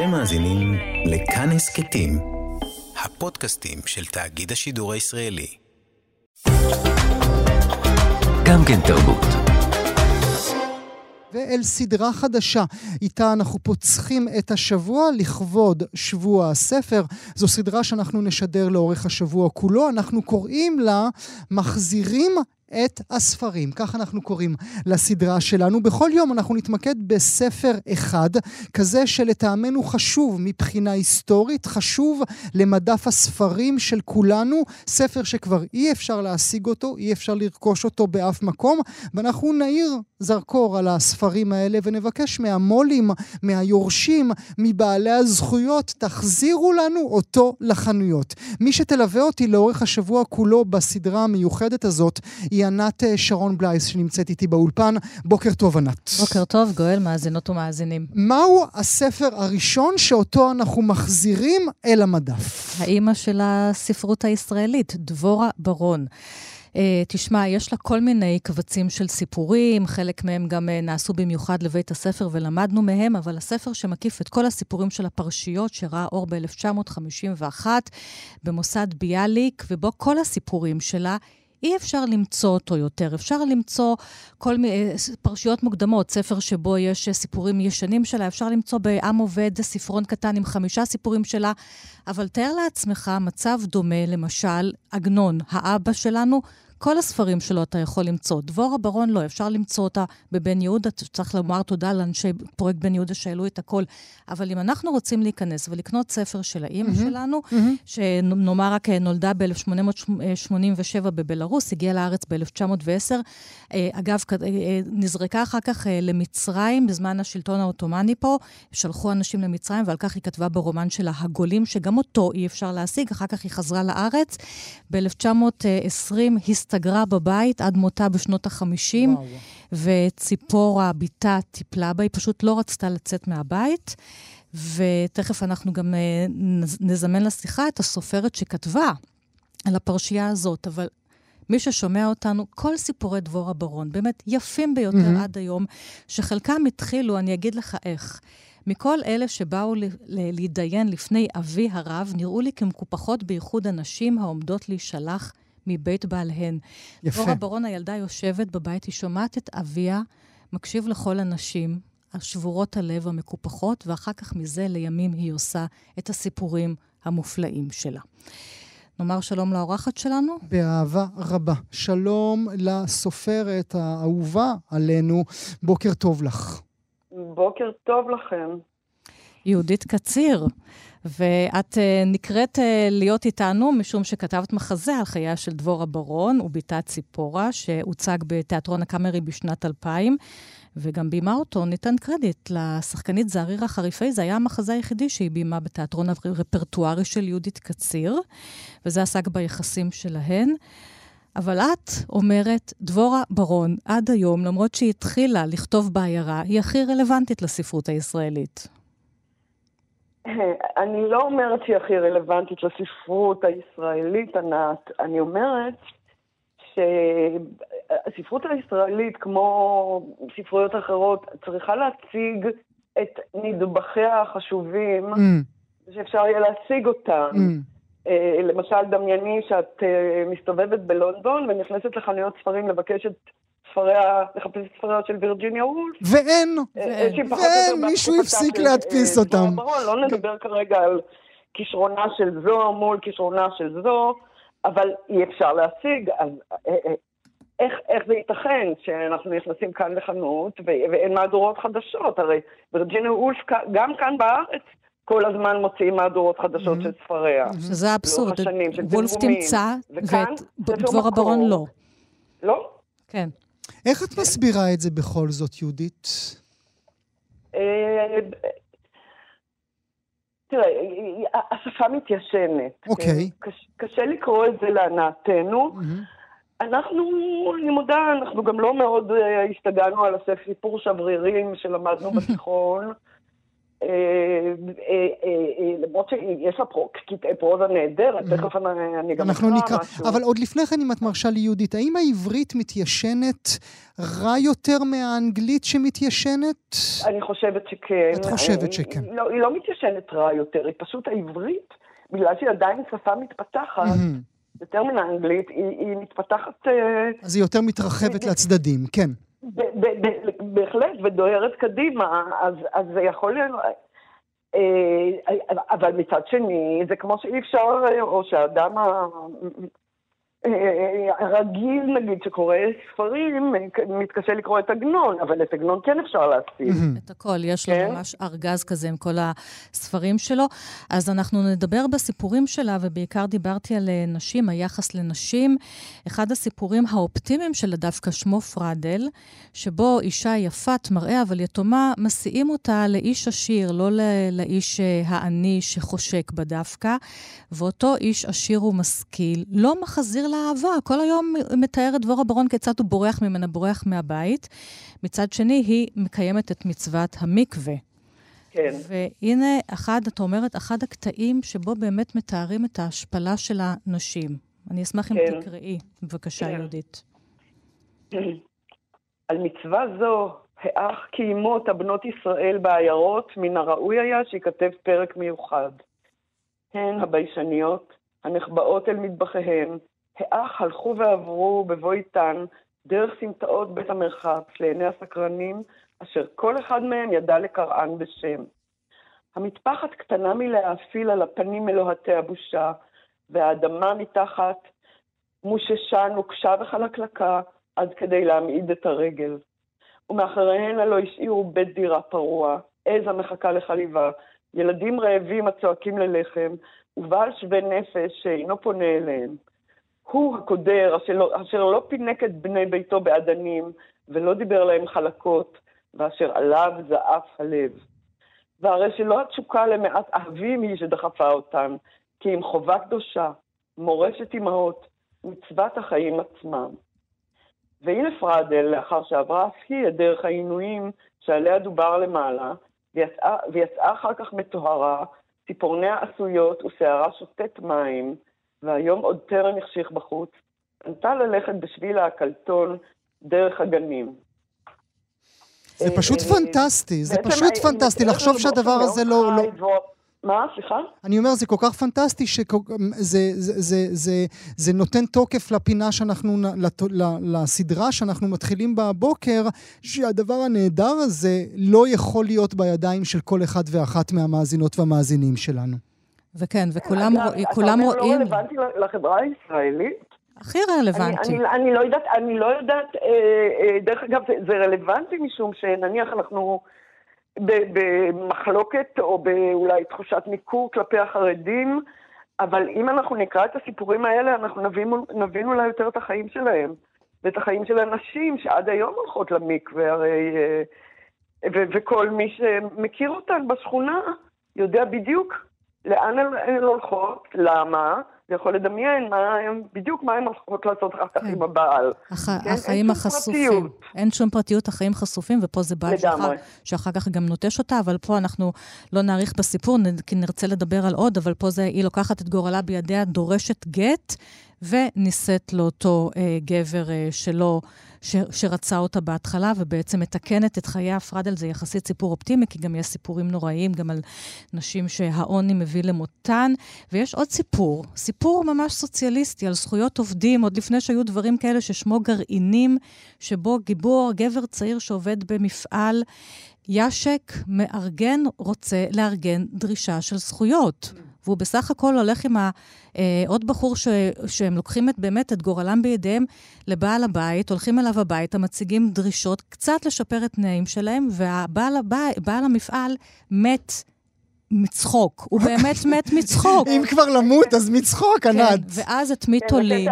אתם מאזינים לכאן הסכתים, הפודקאסטים של תאגיד השידור הישראלי. גם כן תרבות. ואל סדרה חדשה, איתה אנחנו פוצחים את השבוע לכבוד שבוע הספר. זו סדרה שאנחנו נשדר לאורך השבוע כולו, אנחנו קוראים לה מחזירים את הספרים. כך אנחנו קוראים לסדרה שלנו. בכל יום אנחנו נתמקד בספר אחד, כזה שלטעמנו חשוב מבחינה היסטורית, חשוב למדף הספרים של כולנו, ספר שכבר אי אפשר להשיג אותו, אי אפשר לרכוש אותו באף מקום, ואנחנו נאיר זרקור על הספרים האלה ונבקש מהמו"לים, מהיורשים, מבעלי הזכויות, תחזירו לנו אותו לחנויות. מי שתלווה אותי לאורך השבוע כולו בסדרה המיוחדת הזאת, היא היא ענת אה, שרון בלייס שנמצאת איתי באולפן. בוקר טוב, ענת. בוקר טוב, גואל, מאזינות ומאזינים. מהו הספר הראשון שאותו אנחנו מחזירים אל המדף? האימא של הספרות הישראלית, דבורה ברון. Uh, תשמע, יש לה כל מיני קבצים של סיפורים, חלק מהם גם uh, נעשו במיוחד לבית הספר ולמדנו מהם, אבל הספר שמקיף את כל הסיפורים של הפרשיות, שראה אור ב-1951 במוסד ביאליק, ובו כל הסיפורים שלה אי אפשר למצוא אותו יותר. אפשר למצוא כל מיני פרשיות מוקדמות, ספר שבו יש סיפורים ישנים שלה, אפשר למצוא בעם עובד ספרון קטן עם חמישה סיפורים שלה, אבל תאר לעצמך מצב דומה, למשל, עגנון, האבא שלנו, כל הספרים שלו אתה יכול למצוא. דבורה ברון לא, אפשר למצוא אותה בבן יהודה, צריך לומר תודה לאנשי פרויקט בן יהודה שהעלו את הכל. אבל אם אנחנו רוצים להיכנס ולקנות ספר של האימא mm-hmm, שלנו, mm-hmm. שנאמר רק נולדה ב-1887 בבלארוס, הגיעה לארץ ב-1910, אה, אגב, אה, נזרקה אחר כך אה, למצרים בזמן השלטון העות'מאני פה, שלחו אנשים למצרים, ועל כך היא כתבה ברומן שלה, הגולים, שגם אותו אי אפשר להשיג, אחר כך היא חזרה לארץ. ב-1920 הסתגרה בבית עד מותה בשנות ה-50, וציפורה, בתה, טיפלה בה, היא פשוט לא רצתה לצאת מהבית. ותכף אנחנו גם נזמן לשיחה את הסופרת שכתבה על הפרשייה הזאת, אבל מי ששומע אותנו, כל סיפורי דבורה ברון, באמת יפים ביותר mm-hmm. עד היום, שחלקם התחילו, אני אגיד לך איך. מכל אלה שבאו להתדיין לפני אבי הרב, נראו לי כמקופחות בייחוד הנשים העומדות להישלח מבית בעליהן. יפה. דבורה ברון, הילדה יושבת בבית, היא שומעת את אביה, מקשיב לכל הנשים, השבורות הלב המקופחות, ואחר כך מזה לימים היא עושה את הסיפורים המופלאים שלה. נאמר שלום לאורחת שלנו? באהבה רבה. שלום לסופרת האהובה עלינו. בוקר טוב לך. בוקר טוב לכם. יהודית קציר, ואת uh, נקראת uh, להיות איתנו משום שכתבת מחזה על חייה של דבורה ברון ובתה ציפורה, שהוצג בתיאטרון הקאמרי בשנת 2000. וגם בימה אותו, ניתן קרדיט לשחקנית זערירה חריפי, זה היה המחזה היחידי שהיא בימה בתיאטרון הרפרטוארי של יהודית קציר, וזה עסק ביחסים שלהן. אבל את אומרת, דבורה ברון, עד היום, למרות שהיא התחילה לכתוב בעיירה, היא הכי רלוונטית לספרות הישראלית. אני לא אומרת שהיא הכי רלוונטית לספרות הישראלית, ענת. אני אומרת שהספרות הישראלית, כמו ספרויות אחרות, צריכה להציג את נדבכיה החשובים, mm. שאפשר יהיה להשיג אותם. Mm. Uh, למשל, דמייני שאת uh, מסתובבת בלונדון ונכנסת לחנויות ספרים לבקש את ספריה, לחפש את ספריה של וירג'יניה וולף. ואין, uh, ואין, ואין, מישהו הפסיק להדפיס אותם. ברור, לא נדבר כרגע על כישרונה של זו מול כישרונה של זו. אבל אי אפשר להשיג, אז אה, אה, איך, איך זה ייתכן שאנחנו נכנסים כאן לחנות ואין מהדורות חדשות? הרי וירג'יניה וולף גם כאן בארץ כל הזמן מוציאים מהדורות חדשות mm-hmm. של ספריה. שזה אבסורד, וולף תמצא ואת דבורה ברון לא. לא? כן. איך את מסבירה את זה בכל זאת, יהודית? אה, תראה, השפה מתיישנת. אוקיי. קש, קשה לקרוא את זה להנאתנו. Mm-hmm. אנחנו, אני מודה, אנחנו גם לא מאוד uh, הסתגלנו על הספר סיפור שברירים שלמדנו בתיכון. Uh, למרות שיש לה קטעי פרוזה נהדרת, תכף אני גם אקרא משהו. אבל עוד לפני כן, אם את מרשה לי, יהודית, האם העברית מתיישנת רע יותר מהאנגלית שמתיישנת? אני חושבת שכן. את חושבת שכן. היא לא מתיישנת רע יותר, היא פשוט העברית, בגלל שהיא עדיין שפה מתפתחת. יותר מן האנגלית, היא מתפתחת... אז היא יותר מתרחבת לצדדים, כן. בהחלט, ודוהרת קדימה, אז, זה יכול להיות... אה, אבל מצד שני, זה כמו שאי אפשר, או שהאדם הרגיל, נגיד, שקורא ספרים, מתקשה לקרוא את עגנון, אבל את עגנון כן אפשר להשיג. את הכל, יש לו כן? ממש ארגז כזה עם כל הספרים שלו. אז אנחנו נדבר בסיפורים שלה, ובעיקר דיברתי על אה, נשים, היחס לנשים. אחד הסיפורים האופטימיים שלה דווקא שמו פרדל, שבו אישה יפת מראה אבל יתומה, מסיעים אותה לאיש עשיר, לא לאיש אה, העני שחושק בה דווקא. ואותו איש עשיר ומשכיל לא מחזיר לאהבה. כל היום מתאר את דבורה ברון כיצד הוא בורח ממנה, בורח מהבית. מצד שני, היא מקיימת את מצוות המקווה. כן. והנה, אחד, את אומרת, אחד הקטעים שבו באמת מתארים את ההשפלה של הנשים. אני אשמח אם כן. תקראי, בבקשה, כן. יהודית. על מצווה זו, האח קיימו אותה בנות ישראל בעיירות, מן הראוי היה שייכתב פרק מיוחד. הן הביישניות, הנחבאות אל מטבחיהן, האח הלכו ועברו בבוא איתן דרך סמטאות בית המרחץ לעיני הסקרנים, אשר כל אחד מהם ידע לקראן בשם. המטפחת קטנה מלהאפיל על הפנים מלוהטי הבושה, והאדמה מתחת מוששה, נוקשה וחלקלקה, עד כדי להמעיד את הרגל. ומאחריהן הלא השאירו בית דירה פרוע, עז המחכה לחליבה, ילדים רעבים הצועקים ללחם, ובעל שווה נפש שאינו פונה אליהם. הוא הקודר אשר לא, אשר לא פינק את בני ביתו באדנים, ולא דיבר להם חלקות, ואשר עליו זעף הלב. והרי שלא התשוקה למעט אהבים היא שדחפה אותן, כי אם חובה קדושה, מורשת אמהות, מצוות החיים עצמם. והנה פרדל, לאחר שעברה אף היא את דרך העינויים שעליה דובר למעלה, ויצאה, ויצאה אחר כך מטוהרה, ציפורניה עשויות ושערה שותת מים, והיום עוד טרם החשיך בחוץ, פנתה ללכת בשביל העקלתון דרך הגנים. זה פשוט אה, פנטסטי, זה פשוט פנטסטי לחשוב שהדבר הזה לא... לא- מה? סליחה? אני אומר, זה כל כך פנטסטי שזה נותן תוקף לפינה שאנחנו, לסדרה שאנחנו מתחילים בבוקר, שהדבר הנהדר הזה לא יכול להיות בידיים של כל אחד ואחת מהמאזינות והמאזינים שלנו. וכן, וכולם רואים... אתה לא רלוונטי לחברה הישראלית? הכי רלוונטי. אני, אני, אני לא יודעת, אני לא יודעת, אה, אה, דרך אגב, זה, זה רלוונטי משום שנניח אנחנו במחלוקת או באולי תחושת ניכור כלפי החרדים, אבל אם אנחנו נקרא את הסיפורים האלה, אנחנו נבין, נבין אולי יותר את החיים שלהם, ואת החיים של הנשים שעד היום הולכות למקווה, הרי... אה, ו- וכל מי שמכיר אותן בשכונה יודע בדיוק לאן הן הולכות, למה, ויכול לדמיין מה הם, בדיוק מה הן הולכות לעשות אחר כך כן. עם הבעל. הח... כן? החיים החשופים. פרטיות. אין שום פרטיות, החיים חשופים, ופה זה בעל שאחר, שאחר כך גם נוטש אותה, אבל פה אנחנו לא נאריך בסיפור, כי נרצה לדבר על עוד, אבל פה זה, היא לוקחת את גורלה בידיה, דורשת גט, ונישאת לאותו אה, גבר אה, שלא... ש, שרצה אותה בהתחלה, ובעצם מתקנת את חיי הפרדל. זה יחסית סיפור אופטימי, כי גם יש סיפורים נוראיים, גם על נשים שהעוני מביא למותן. ויש עוד סיפור, סיפור ממש סוציאליסטי על זכויות עובדים, עוד לפני שהיו דברים כאלה ששמו גרעינים, שבו גיבור, גבר צעיר שעובד במפעל, יאשק מארגן, רוצה לארגן דרישה של זכויות. והוא בסך הכל הולך עם ה, אה, עוד בחור ש, שהם לוקחים את, באמת את גורלם בידיהם לבעל הבית, הולכים אליו הביתה, מציגים דרישות, קצת לשפר את תנאים שלהם, והבעל הבית, בעל המפעל מת. מצחוק, הוא באמת מת מצחוק. אם כבר למות, אז מצחוק, כן, ענת. ואז את מי כן, תולים.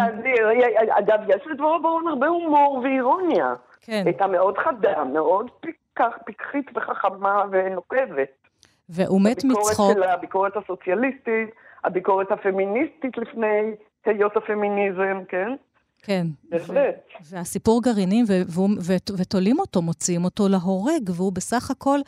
אגב, יש לדבורה ברון הרבה הומור ואירוניה. כן. הייתה מאוד חדה, מאוד פיקחית וחכמה ונוקבת. והוא מת מצחוק. הביקורת שלה, הביקורת הסוציאליסטית, הביקורת הפמיניסטית לפני היות הפמיניזם, כן? כן. בהחלט. והסיפור גרעינים, ותולים אותו, מוציאים אותו להורג, והוא בסך הכל,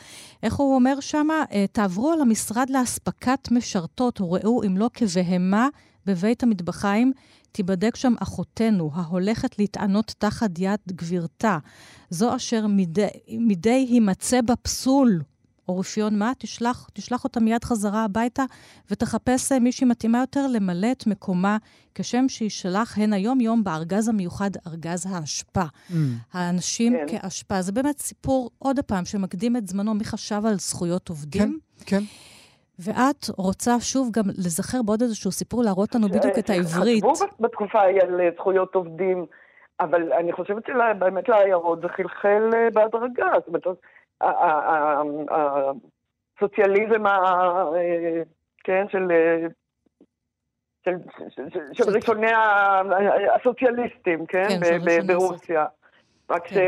איך הוא אומר שמה? אה, תעברו על המשרד לאספקת משרתות, וראו אם לא כבהמה בבית המטבחיים, תיבדק שם אחותנו, ההולכת להתענות תחת יד גבירתה. זו אשר מדי, מדי יימצא בפסול, או רפיון מה, תשלח, תשלח אותה מיד חזרה הביתה ותחפש אה, מישהי מתאימה יותר למלא את מקומה, כשם שישלח הן היום-יום בארגז המיוחד, ארגז האשפה. Mm. האנשים כן. כאשפה. זה באמת סיפור, עוד פעם, שמקדים את זמנו. מי חשב על זכויות עובדים? כן, כן. ואת רוצה שוב גם לזכר בעוד איזשהו סיפור, להראות לנו בדיוק את העברית. חשבו בתקופה ההיא על אה, זכויות עובדים, אבל אני חושבת שבאמת לעיירות זה חלחל אה, בהדרגה. זאת אומרת, הסוציאליזם, כן, של... של, של, של ראשוני הסוציאליסטים, כן, כן ברוסיה. רק כן.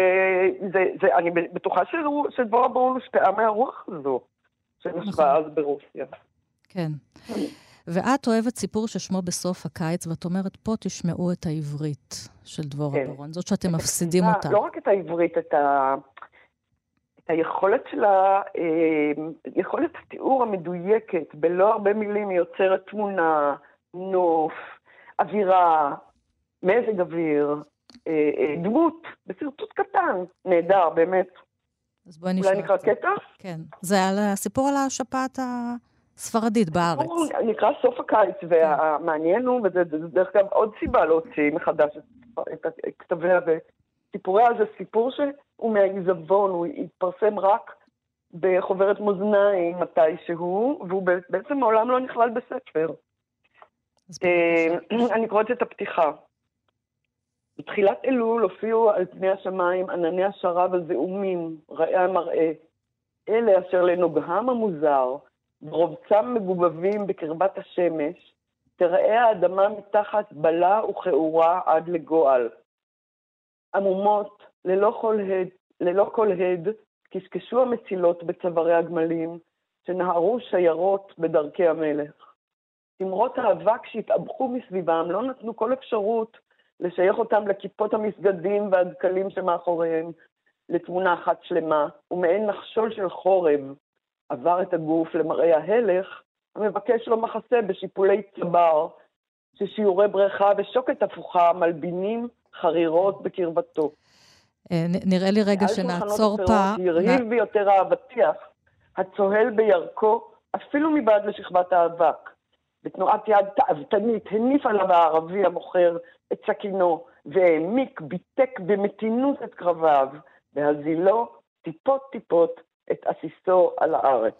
אני בטוחה שדבורה ברון הושפעה מהרוח הזו שנשבה נכון. אז ברוסיה. כן. ואת אוהבת סיפור ששמו בסוף הקיץ, ואת אומרת, פה תשמעו את העברית של דבורה כן. ברון, זאת שאתם מפסידים אותה. לא רק את העברית, את ה... את היכולת שלה, אה, יכולת התיאור המדויקת, בלא הרבה מילים, היא יוצרת תמונה, נוף, אווירה, מזג אוויר, אה, אה, דמות, בשרטוט קטן, נהדר, באמת. אז בואי נשמע. אולי נקרא קטע? כן. זה על הסיפור על השפעת הספרדית בארץ. נקרא סוף הקיץ, כן. והמעניין הוא, וזה דרך אגב עוד סיבה להוציא מחדש את כתביה וסיפוריה, זה סיפור ש... הוא מהעיזבון, הוא התפרסם רק בחוברת מאזניים מתישהו, והוא בעצם מעולם לא נכלל בספר. אה, אני קוראת את הפתיחה. בתחילת אלול הופיעו על פני השמיים ענני השרב הזעומים, רעי המראה. אלה אשר לנוגהם המוזר, ברובצם מגובבים בקרבת השמש, תראה האדמה מתחת בלה וכעורה עד לגועל. עמומות, ללא כל הד, ללא כל הד, קשקשו המצילות בצווארי הגמלים, שנהרו שיירות בדרכי המלך. תמרות האבק שהתאבכו מסביבם לא נתנו כל אפשרות לשייך אותם לכיפות המסגדים והדקלים שמאחוריהם, לתמונה אחת שלמה, ומעין נחשול של חורב עבר את הגוף למראה ההלך, המבקש לו מחסה בשיפולי צבר, ששיעורי בריכה ושוקת הפוכה מלבינים חרירות בקרבתו. אה, נראה לי רגע שנעצור פעם. ירהיב ביותר האבטיח, הצוהל בירכו, אפילו מבעד לשכבת האבק. בתנועת יד תאוותנית הניף עליו הערבי המוכר את סכינו, והעמיק, ביתק במתינות את קרביו, והזילו טיפות-טיפות את עסיסו על הארץ.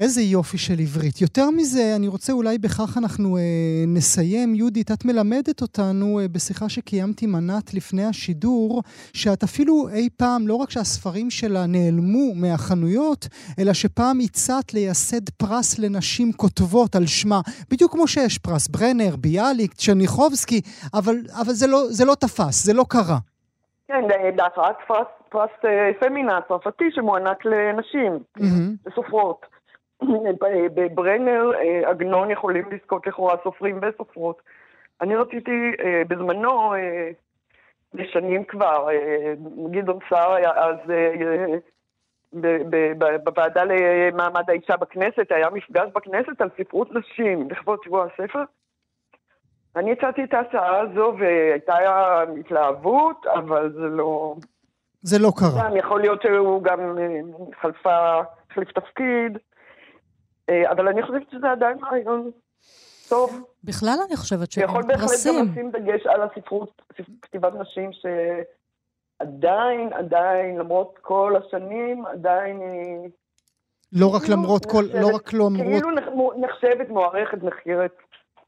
איזה יופי של עברית. יותר מזה, אני רוצה אולי בכך אנחנו אה, נסיים. יהודית, את מלמדת אותנו אה, בשיחה שקיימתי עם ענת לפני השידור, שאת אפילו אי פעם, לא רק שהספרים שלה נעלמו מהחנויות, אלא שפעם הצעת לייסד פרס לנשים כותבות על שמה. בדיוק כמו שיש פרס ברנר, ביאליק, צ'רניחובסקי, אבל, אבל זה, לא, זה לא תפס, זה לא קרה. כן, בהפרעת פרס, פרס אה, פמינה הצרפתי שמוענק לנשים, mm-hmm. לסופרות. בברנר אה, עגנון יכולים לזכות לכאורה סופרים וסופרות. אני רציתי אה, בזמנו, לשנים אה, כבר, גדעון סער היה אז בוועדה למעמד האישה בכנסת, היה מפגש בכנסת על ספרות נשים לכבוד שבוע הספר. אני הצעתי את ההצעה הזו והייתה התלהבות, אבל זה לא... זה לא קרה. גם יכול להיות שהוא גם חלפה, החליף תפקיד. אה, אבל אני חושבת שזה עדיין רעיון טוב. בכלל אני חושבת שאין פרסים. יכול בהחלט גם לשים דגש על הספרות, כתיבת נשים, שעדיין, עדיין, למרות כל השנים, עדיין היא... לא רק למרות כל, לא רק למרות... כאילו נחשבת, מוערכת, נחקרת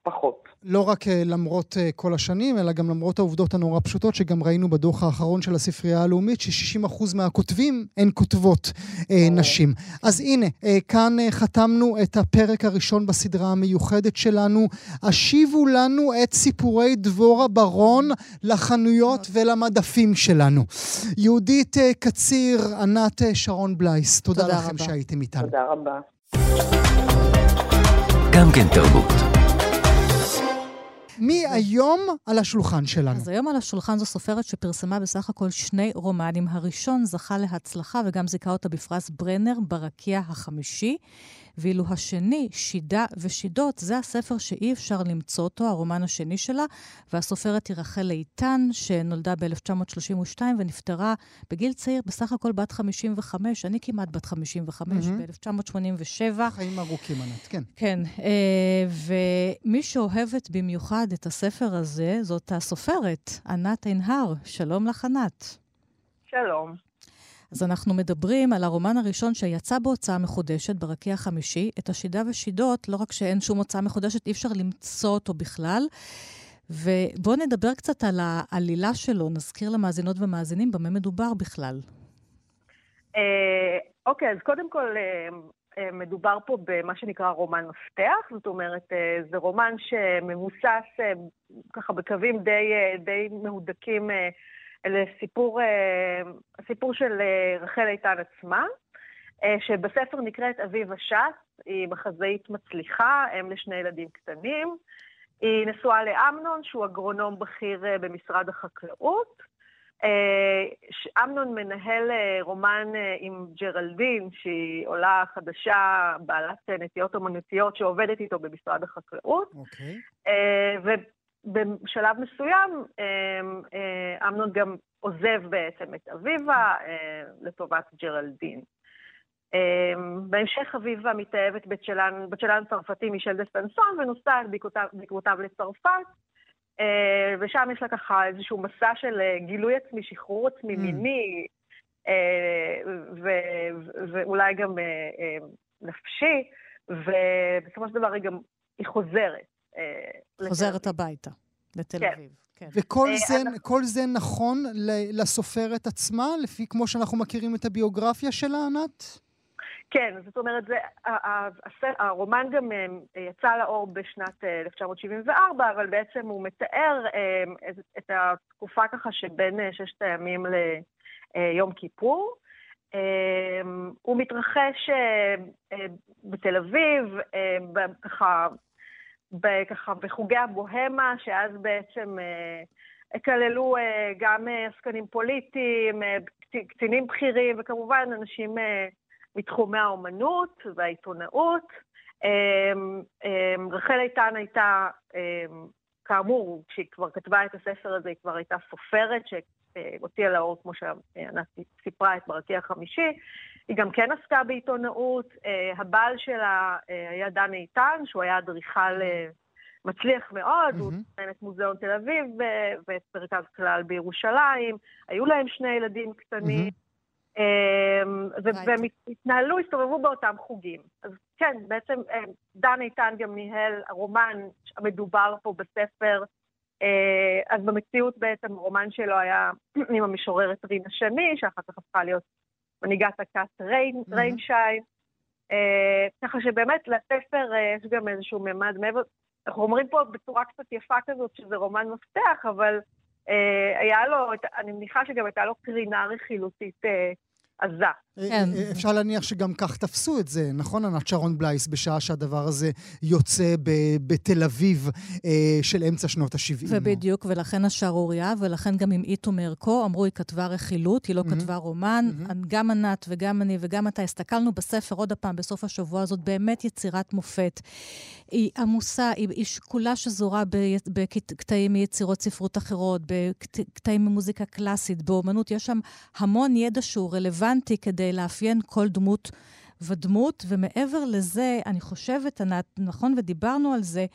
פחות. לא רק אה, למרות אה, כל השנים, אלא גם למרות העובדות הנורא פשוטות, שגם ראינו בדוח האחרון של הספרייה הלאומית, ש-60% מהכותבים הן כותבות אה, נשים. אז הנה, כאן חתמנו את הפרק הראשון בסדרה המיוחדת שלנו. השיבו לנו את סיפורי דבורה ברון לחנויות ולמדפים שלנו. יהודית קציר, ענת שרון בלייס, תודה, תודה לכם רבה. שהייתם איתנו. תודה רבה. גם כן תרבות. מי היום על השולחן שלנו? אז היום על השולחן זו סופרת שפרסמה בסך הכל שני רומנים. הראשון זכה להצלחה וגם זיכה אותה בפרס ברנר ברקיע החמישי. ואילו השני, שידה ושידות, זה הספר שאי אפשר למצוא אותו, הרומן השני שלה, והסופרת היא רחל איתן, שנולדה ב-1932 ונפטרה בגיל צעיר, בסך הכל בת 55, אני כמעט בת 55, mm-hmm. ב-1987. חיים ארוכים, ענת, כן. כן, אה, ומי שאוהבת במיוחד את הספר הזה, זאת הסופרת, ענת עינהר. שלום לך, ענת. שלום. אז אנחנו מדברים על הרומן הראשון שיצא בהוצאה מחודשת, ברקיע החמישי, את השידה ושידות, לא רק שאין שום הוצאה מחודשת, אי אפשר למצוא אותו בכלל. ובואו נדבר קצת על העלילה שלו, נזכיר למאזינות ומאזינים במה מדובר בכלל. אה, אוקיי, אז קודם כל, אה, אה, מדובר פה במה שנקרא רומן מפתח, זאת אומרת, זה רומן שמבוסס ככה בקווים די, די מהודקים לסיפור הסיפור של רחל איתן עצמה, שבספר נקראת אביבה ש"ס, היא מחזאית מצליחה, אם לשני ילדים קטנים. היא נשואה לאמנון, שהוא אגרונום בכיר במשרד החקלאות. אמנון מנהל רומן עם ג'רלדין, שהיא עולה חדשה, בעלת נטיות אומנותיות, שעובדת איתו במשרד החקלאות. אוקיי. Okay. ובשלב מסוים אמנון גם עוזב בעצם את אביבה לטובת ג'רלדין. בהמשך אביבה מתאהבת בצ'לן צרפתי מישל דה סטנסון ונוסעת בעקבותיו לצרפת. אה, ושם יש לה ככה איזשהו מסע של אה, גילוי עצמי, שחרור עצמי, mm. מיני, אה, ואולי גם נפשי, ובסופו של דבר היא גם, היא חוזרת. חוזרת הביתה, לתל כן. אביב. כן. וכל זה, אנחנו... זה נכון לסופרת עצמה, לפי כמו שאנחנו מכירים את הביוגרפיה שלה, ענת? כן, זאת אומרת, זה, הרומן גם אה, יצא לאור בשנת 1974, אה, אבל בעצם הוא מתאר אה, את התקופה ככה שבין ששת הימים ליום כיפור. הוא מתרחש בתל אביב, ככה, ככה בחוגי הבוהמה, שאז בעצם כללו גם עסקנים פוליטיים, קצינים בכירים, וכמובן אנשים מתחומי האומנות והעיתונאות. אמ, אמ, רחל איתן הייתה, אמ, כאמור, כשהיא כבר כתבה את הספר הזה, היא כבר הייתה סופרת שהוציאה לאור, כמו שענת סיפרה, את ברקיע החמישי. היא גם כן עסקה בעיתונאות. אה, הבעל שלה אה, היה דן איתן, שהוא היה אדריכל אה, מצליח מאוד, mm-hmm. הוא נותן את מוזיאון תל אביב ואת מרכז כלל בירושלים. היו להם שני ילדים קטנים. Mm-hmm. והם התנהלו, הסתובבו באותם חוגים. אז כן, בעצם דן איתן גם ניהל הרומן המדובר פה בספר, אז במציאות בעצם הרומן שלו היה עם המשוררת רינה שני, שאחר כך הפכה להיות מנהיגת הכת ריין, ריינשיין. אה, ככה שבאמת לספר יש גם איזשהו ממד מעבר, אנחנו אומרים פה בצורה קצת יפה כזאת שזה רומן מפתח, אבל היה לו, אני מניחה שגם הייתה לו קרינה רכילותית עזה. אה, כן. אה, אפשר להניח שגם כך תפסו את זה, נכון, ענת שרון בלייס, בשעה שהדבר הזה יוצא בתל אביב אה, של אמצע שנות ה-70. ובדיוק, ולכן השערורייה, ולכן גם עם איתו מרקו, אמרו, היא כתבה רכילות, היא לא mm-hmm. כתבה רומן. Mm-hmm. גם ענת וגם אני וגם אתה הסתכלנו בספר עוד הפעם בסוף השבוע הזאת, באמת יצירת מופת. היא עמוסה, היא, היא כולה שזורה בקטעים מיצירות ספרות אחרות, בקטעים ממוזיקה קלאסית, באומנות. יש שם המון ידע שהוא רלוונטי כדי לאפיין כל דמות ודמות, ומעבר לזה, אני חושבת, ענת, נכון, ודיברנו על זה,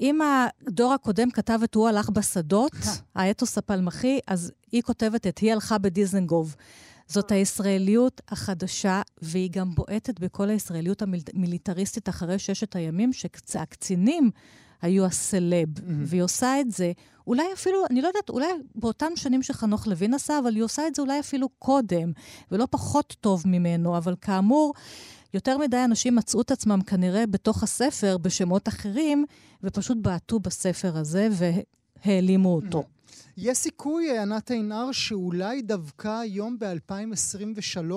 אם הדור הקודם כתב את "הוא הלך בשדות", האתוס הפלמחי, אז היא כותבת את "היא הלכה בדיזנגוף". זאת הישראליות החדשה, והיא גם בועטת בכל הישראליות המיליטריסטית אחרי ששת הימים, שהקצינים היו הסלב, mm-hmm. והיא עושה את זה, אולי אפילו, אני לא יודעת, אולי באותן שנים שחנוך לוין עשה, אבל היא עושה את זה אולי אפילו קודם, ולא פחות טוב ממנו, אבל כאמור, יותר מדי אנשים מצאו את עצמם כנראה בתוך הספר בשמות אחרים, ופשוט בעטו בספר הזה והעלימו אותו. Mm-hmm. יש סיכוי, ענת עינר, שאולי דווקא היום ב-2023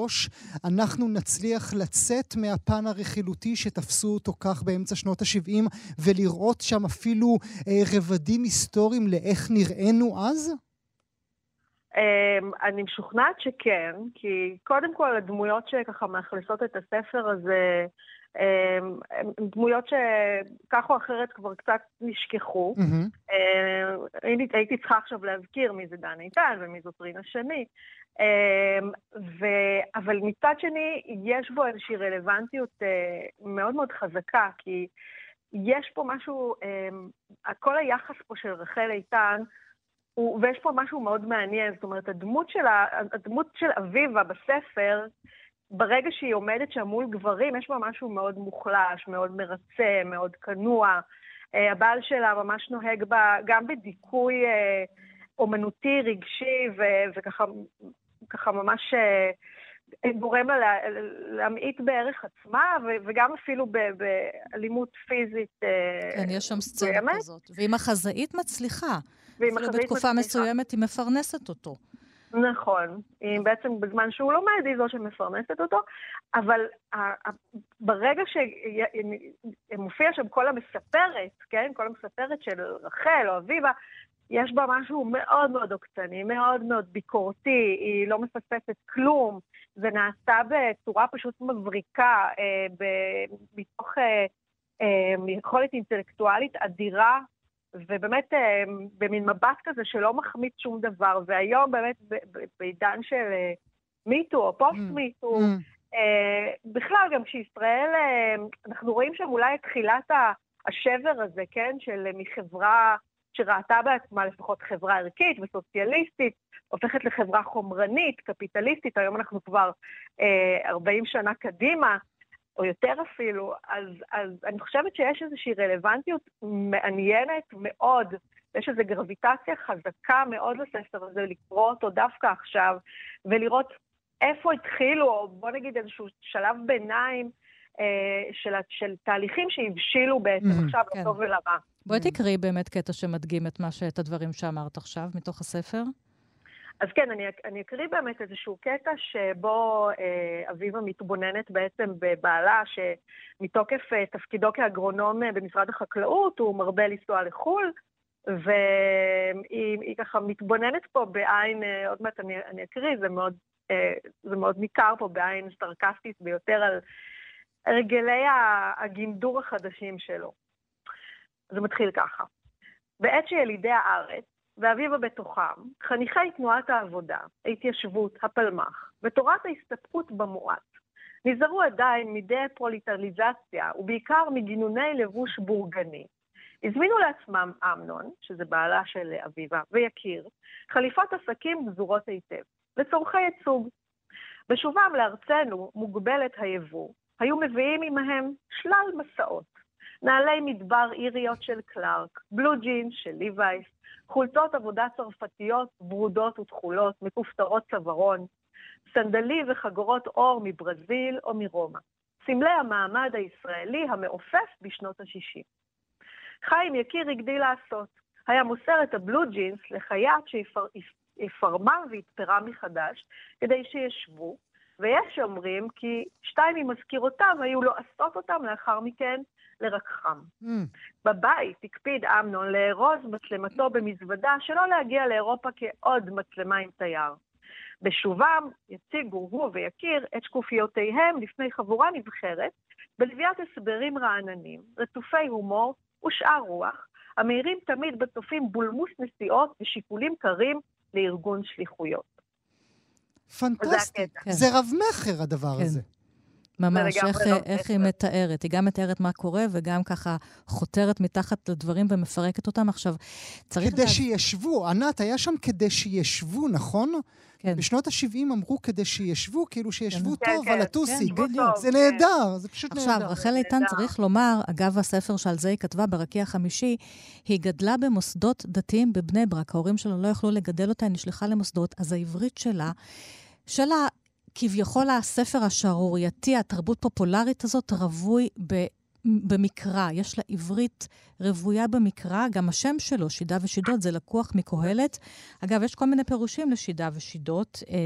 אנחנו נצליח לצאת מהפן הרכילותי שתפסו אותו כך באמצע שנות ה-70 ולראות שם אפילו אה, רבדים היסטוריים לאיך נראינו אז? אמ, אני משוכנעת שכן, כי קודם כל הדמויות שככה מאכלסות את הספר הזה, דמויות שכך או אחרת כבר קצת נשכחו. Mm-hmm. הייתי צריכה עכשיו להזכיר מי זה דן איתן ומי זאת רינה שני. ו... אבל מצד שני, יש בו איזושהי רלוונטיות אה, מאוד מאוד חזקה, כי יש פה משהו, כל היחס פה של רחל איתן, הוא, ויש פה משהו מאוד מעניין, זאת אומרת, הדמות של, הדמות של אביבה בספר, ברגע שהיא עומדת שם מול גברים, יש בה משהו מאוד מוחלש, מאוד מרצה, מאוד כנוע. Uh, הבעל שלה ממש נוהג בה גם בדיכוי uh, אומנותי, רגשי, ו- וככה ככה ממש uh, גורם לה להמעיט בערך עצמה, ו- וגם אפילו באלימות פיזית. כן, יש שם סצנה כזאת. ואם החזאית מצליחה. אפילו בתקופה מסוימת היא מפרנסת אותו. נכון. היא בעצם בזמן שהוא לומד היא זו שמפרנסת אותו, אבל ברגע שמופיע שם כל המספרת, כן? כל המספרת של רחל או אביבה, יש בה משהו מאוד מאוד עוקצני, מאוד מאוד ביקורתי, היא לא מפספסת כלום, זה נעשה בצורה פשוט מבריקה, אה, מתוך אה, אה, יכולת אינטלקטואלית אדירה ובאמת אה, במין מבט כזה שלא מחמיץ שום דבר, והיום באמת בעידן של מיטו אה, או פוסט מיטו, mm. mm. אה, בכלל גם כשישראל, אנחנו רואים שם אולי את תחילת השבר הזה, כן, של מחברה שראתה בעצמה לפחות חברה ערכית וסוציאליסטית, הופכת לחברה חומרנית, קפיטליסטית, היום אנחנו כבר אה, 40 שנה קדימה, או יותר אפילו, אז, אז אני חושבת שיש איזושהי רלוונטיות מעניינת מאוד, יש איזו גרביטציה חזקה מאוד לספר הזה, לקרוא אותו דווקא עכשיו, ולראות איפה התחילו, או בוא נגיד איזשהו שלב ביניים אה, של, של תהליכים שהבשילו בעצם mm, עכשיו כן. לטוב ולרע. בואי תקראי באמת קטע שמדגים את, ש... את הדברים שאמרת עכשיו, מתוך הספר. אז כן, אני, אני אקריא באמת איזשהו קטע שבו אה, אביבה מתבוננת בעצם בבעלה, שמתוקף אה, תפקידו כאגרונום אה, במשרד החקלאות, הוא מרבה לנסוע לחו"ל, והיא ככה מתבוננת פה בעין, אה, עוד מעט אני, אני אקריא, זה מאוד, אה, זה מאוד ניכר פה בעין סטרקסטית ביותר על הרגלי הגינדור החדשים שלו. זה מתחיל ככה. בעת שילידי הארץ, ואביבה בתוכם, חניכי תנועת העבודה, ההתיישבות, הפלמ"ח, ותורת ההסתפקות במועט, נזהרו עדיין מדי פרוליטליזציה, ובעיקר מגינוני לבוש בורגני. הזמינו לעצמם אמנון, שזה בעלה של אביבה, ויקיר, חליפות עסקים גזורות היטב, לצורכי ייצוג. בשובם לארצנו, מוגבלת היבוא, היו מביאים עמהם שלל מסעות. נעלי מדבר איריות של קלארק, בלו ג'ינס של ליווייס, חולצות עבודה צרפתיות ורודות ותכולות, מכופתרות צווארון, סנדלי וחגורות אור מברזיל או מרומא. סמלי המעמד הישראלי המעופף בשנות ה-60. חיים יקיר הגדיל לעשות. היה מוסר את הבלו ג'ינס לחייט שיפרמה ויתפרה מחדש, כדי שישבו, ויש שאומרים כי שתיים ממזכירותיו היו לו עשות אותם לאחר מכן לרקחם. Mm. בבית הקפיד אמנון לארוז מצלמתו במזוודה שלא להגיע לאירופה כעוד מצלמה עם תייר. בשובם יציגו הוא ויקיר את שקופיותיהם לפני חבורה נבחרת, בלוויית הסברים רעננים, רצופי הומור ושאר רוח, המאירים תמיד בצופים בולמוס נסיעות ושיקולים קרים לארגון שליחויות. פנטסטי. זה רב-מכר הדבר כן. הזה. ממש, איך, לא איך היא מתארת. היא גם מתארת מה קורה וגם ככה חותרת מתחת לדברים ומפרקת אותם. עכשיו, צריך... כדי לה... שישבו. ענת, היה שם כדי שישבו, נכון? כן. בשנות ה-70 אמרו כדי שישבו, כאילו שישבו כן, טוב כן, על הטוסיק. כן, בדיוק. זה נהדר, כן. זה פשוט עכשיו, נהדר. עכשיו, רחל איתן צריך לומר, אגב הספר שעל זה היא כתבה, ברקיע החמישי, היא גדלה במוסדות דתיים בבני ברק. ההורים שלה לא יכלו לגדל אותה, היא נשלחה למוסדות, אז העברית שלה... שלה כביכול הספר השערורייתי, התרבות פופולרית הזאת, רווי ב... במקרא, יש לה עברית רוויה במקרא, גם השם שלו, שידה ושידות, זה לקוח מקהלת. אגב, יש כל מיני פירושים לשידה ושידות. אה,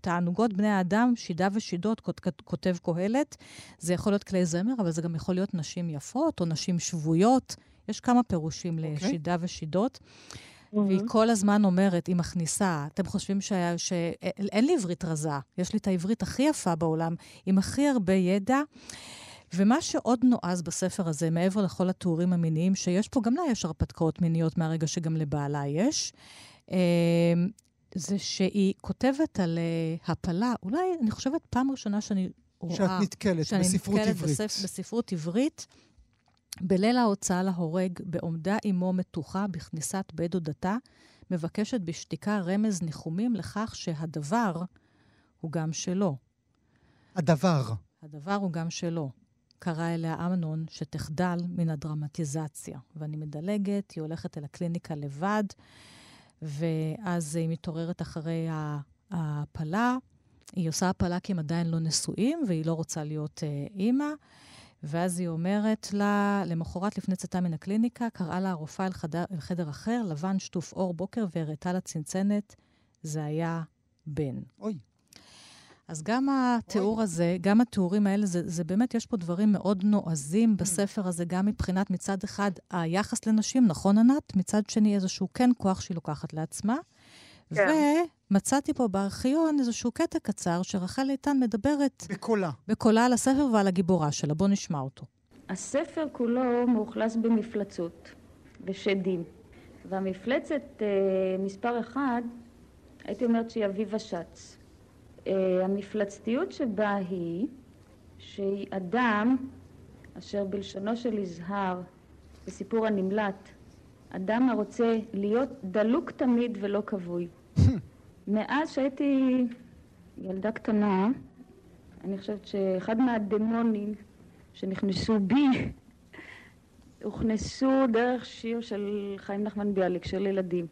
תענוגות בני האדם, שידה ושידות, כותב קהלת. זה יכול להיות כלי זמר, אבל זה גם יכול להיות נשים יפות או נשים שבויות. יש כמה פירושים okay. אוקיי. לשידה ושידות. Mm-hmm. והיא כל הזמן אומרת, היא מכניסה, אתם חושבים שאין לי עברית רזה, יש לי את העברית הכי יפה בעולם, עם הכי הרבה ידע. ומה שעוד נועז בספר הזה, מעבר לכל התיאורים המיניים שיש פה, גם לה יש הרפתקאות מיניות מהרגע שגם לבעלה יש, אמ, זה שהיא כותבת על אה, הפלה, אולי, אני חושבת, פעם ראשונה שאני רואה... שאת נתקלת שאני בספרות נתקלת עברית. בספ, בספרות עברית. בליל ההוצאה להורג, בעומדה אמו מתוחה בכניסת בית דודתה, מבקשת בשתיקה רמז ניחומים לכך שהדבר הוא גם שלו. הדבר. הדבר הוא גם שלו. קרא אליה אמנון שתחדל מן הדרמטיזציה. ואני מדלגת, היא הולכת אל הקליניקה לבד, ואז היא מתעוררת אחרי ההפלה. היא עושה הפלה כי הם עדיין לא נשואים, והיא לא רוצה להיות אה, אימא. ואז היא אומרת לה, למחרת לפני צאתה מן הקליניקה, קראה לה הרופאה אל, חדר, אל חדר אחר, לבן שטוף אור בוקר, והראתה לה צנצנת, זה היה בן. אוי. אז גם התיאור אוי. הזה, גם התיאורים האלה, זה, זה באמת, יש פה דברים מאוד נועזים בספר הזה, גם מבחינת מצד אחד היחס לנשים, נכון ענת? מצד שני איזשהו כן כוח שהיא לוקחת לעצמה. כן. ומצאתי פה בארכיון איזשהו קטע קצר שרחל איתן מדברת... בקולה. בקולה על הספר ועל הגיבורה שלה. בואו נשמע אותו. הספר כולו מאוכלס במפלצות ושדים. והמפלצת אה, מספר אחד, הייתי אומרת שהיא אביב השץ. אה, המפלצתיות שבה היא שהיא אדם אשר בלשונו של יזהר בסיפור הנמלט אדם הרוצה להיות דלוק תמיד ולא כבוי. מאז שהייתי ילדה קטנה, אני חושבת שאחד מהדמונים שנכנסו בי, הוכנסו דרך שיר של חיים נחמן ביאליק, של ילדים.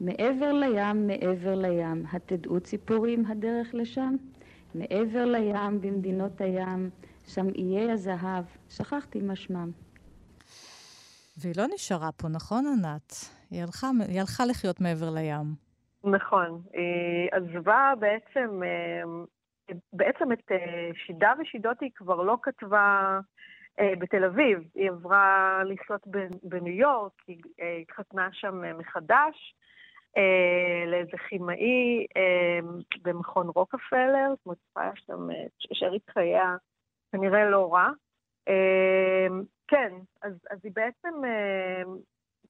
מעבר לים, מעבר לים, התדעו ציפורים הדרך לשם? מעבר לים, במדינות הים, שם איי הזהב, שכחתי מה שמם. והיא לא נשארה פה, נכון, ענת? היא הלכה, היא הלכה לחיות מעבר לים. נכון. היא עזבה בעצם, אה, בעצם את אה, שידה ושידות היא כבר לא כתבה אה, בתל אביב. היא עברה לחיות בניו יורק, היא התחתנה שם מחדש. לאיזה כימאי במכון רוקפלר, זאת אומרת, היה שם שארית חייה כנראה לא רע. כן, אז, אז היא בעצם, אה,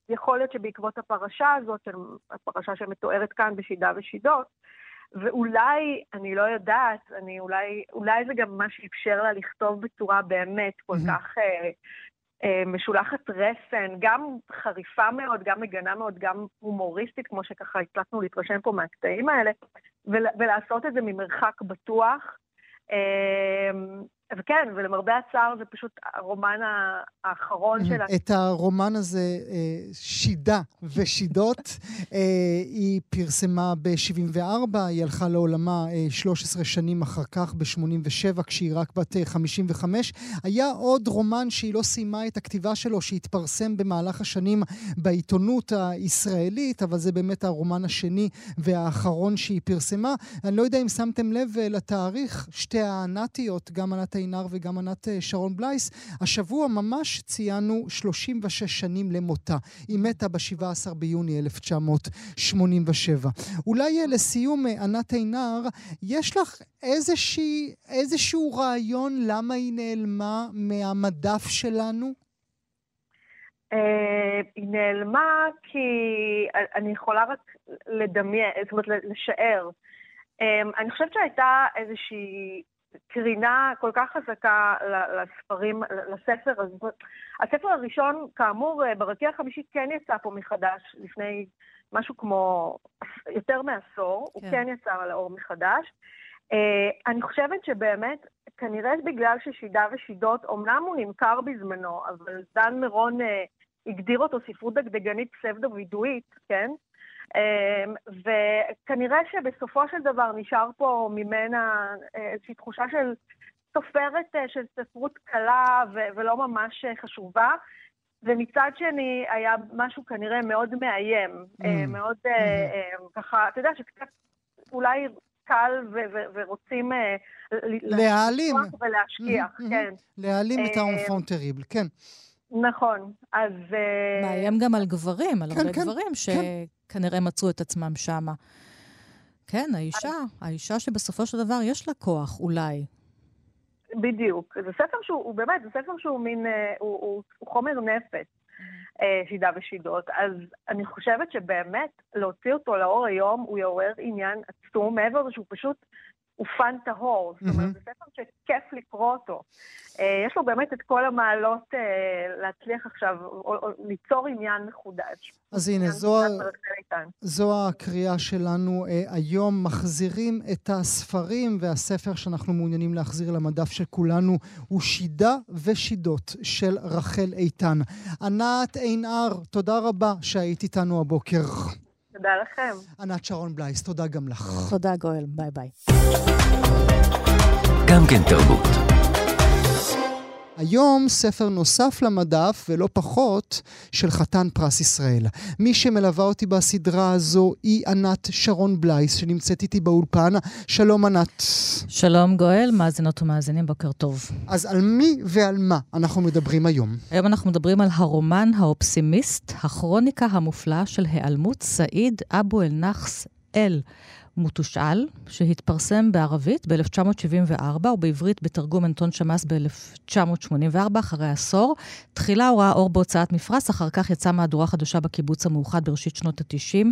יכול להיות שבעקבות הפרשה הזאת, הפרשה שמתוארת כאן בשידה ושידות, ואולי, אני לא יודעת, אני אולי, אולי זה גם מה שאפשר לה לכתוב בצורה באמת כל. כך אה, אה, משולחת רסן, גם חריפה מאוד, גם מגנה מאוד, גם הומוריסטית, כמו שככה הצלחנו להתרשם פה מהקטעים האלה, ולעשות את זה ממרחק בטוח. אה, וכן, ולמרבה הצער זה פשוט הרומן האחרון שלה. את הרומן הזה, אה, שידה ושידות, אה, היא פרסמה ב-74, היא הלכה לעולמה 13 שנים אחר כך, ב-87, כשהיא רק בת 55. היה עוד רומן שהיא לא סיימה את הכתיבה שלו, שהתפרסם במהלך השנים בעיתונות הישראלית, אבל זה באמת הרומן השני והאחרון שהיא פרסמה. אני לא יודע אם שמתם לב לתאריך, שתי הענתיות, גם ענת עינר וגם ענת אה, שרון בלייס, השבוע ממש ציינו 36 שנים למותה. היא מתה ב-17 ביוני 1987. אולי אה, לסיום, אה, ענת עינר, יש לך איזושהי, איזשהו רעיון למה היא נעלמה מהמדף שלנו? היא נעלמה כי אני יכולה רק לדמיין, זאת אומרת לשער. אני חושבת שהייתה איזושהי קרינה כל כך חזקה לספרים, לספר הזה. הספר הראשון, כאמור, אה, ברקיע החמישי כן יצא פה מחדש לפני משהו כמו יותר מעשור, כן. הוא כן יצא לאור מחדש. Uh, אני חושבת שבאמת, כנראה בגלל ששידה ושידות, אמנם הוא נמכר בזמנו, אבל דן מירון uh, הגדיר אותו ספרות דגדגנית פסבדו-וידואית, כן? אמ, וכנראה שבסופו של דבר נשאר פה ממנה אה, איזושהי תחושה של סופרת של ספרות קלה ולא ממש חשובה. ומצד שני, היה משהו כנראה מאוד מאיים, mm. מאוד mm-hmm. ככה, אתה יודע, שקצת אולי קל ו- ו- ורוצים להעלים. ולהשכיח, mm-hmm. כן. להעלים את האונפון טריבל, כן. נכון, אז... מאיים גם על גברים, על כן, הרבה כן, גברים כן. שכנראה מצאו את עצמם שמה. כן, האישה, האישה שבסופו של דבר יש לה כוח, אולי. בדיוק. זה ספר שהוא, הוא באמת, זה ספר שהוא מין, אה, הוא, הוא, הוא חומר נפץ, אה, שידה ושידות. אז אני חושבת שבאמת להוציא אותו לאור היום, הוא יעורר עניין עצום, מעבר לזה שהוא פשוט הוא fun טהור. זאת אומרת, זה ספר שכיף לקרוא אותו. אה, יש לו באמת את כל המעלות אה, להצליח עכשיו, או, או ליצור עניין מחודש. אז הנה, זו, זו הקריאה שלנו אה, היום. מחזירים את הספרים, והספר שאנחנו מעוניינים להחזיר למדף של כולנו הוא שידה ושידות של רחל איתן. ענת עינר, תודה רבה שהיית איתנו הבוקר. תודה לכם. ענת שרון בלייס, תודה גם לך. תודה, גואל. ביי ביי. גם כן תרבות. היום ספר נוסף למדף, ולא פחות, של חתן פרס ישראל. מי שמלווה אותי בסדרה הזו היא ענת שרון בלייס, שנמצאת איתי באולפן. שלום ענת. שלום גואל, מאזינות ומאזינים, בוקר טוב. אז על מי ועל מה אנחנו מדברים היום? היום אנחנו מדברים על הרומן האופסימיסט, הכרוניקה המופלאה של היעלמות סעיד אבו אל-נחס אל. מותושאל, שהתפרסם בערבית ב-1974 ובעברית בתרגום אנטון שמאס ב-1984, אחרי עשור. תחילה הוא ראה אור בהוצאת מפרס, אחר כך יצאה מהדורה חדשה בקיבוץ המאוחד בראשית שנות ה-90.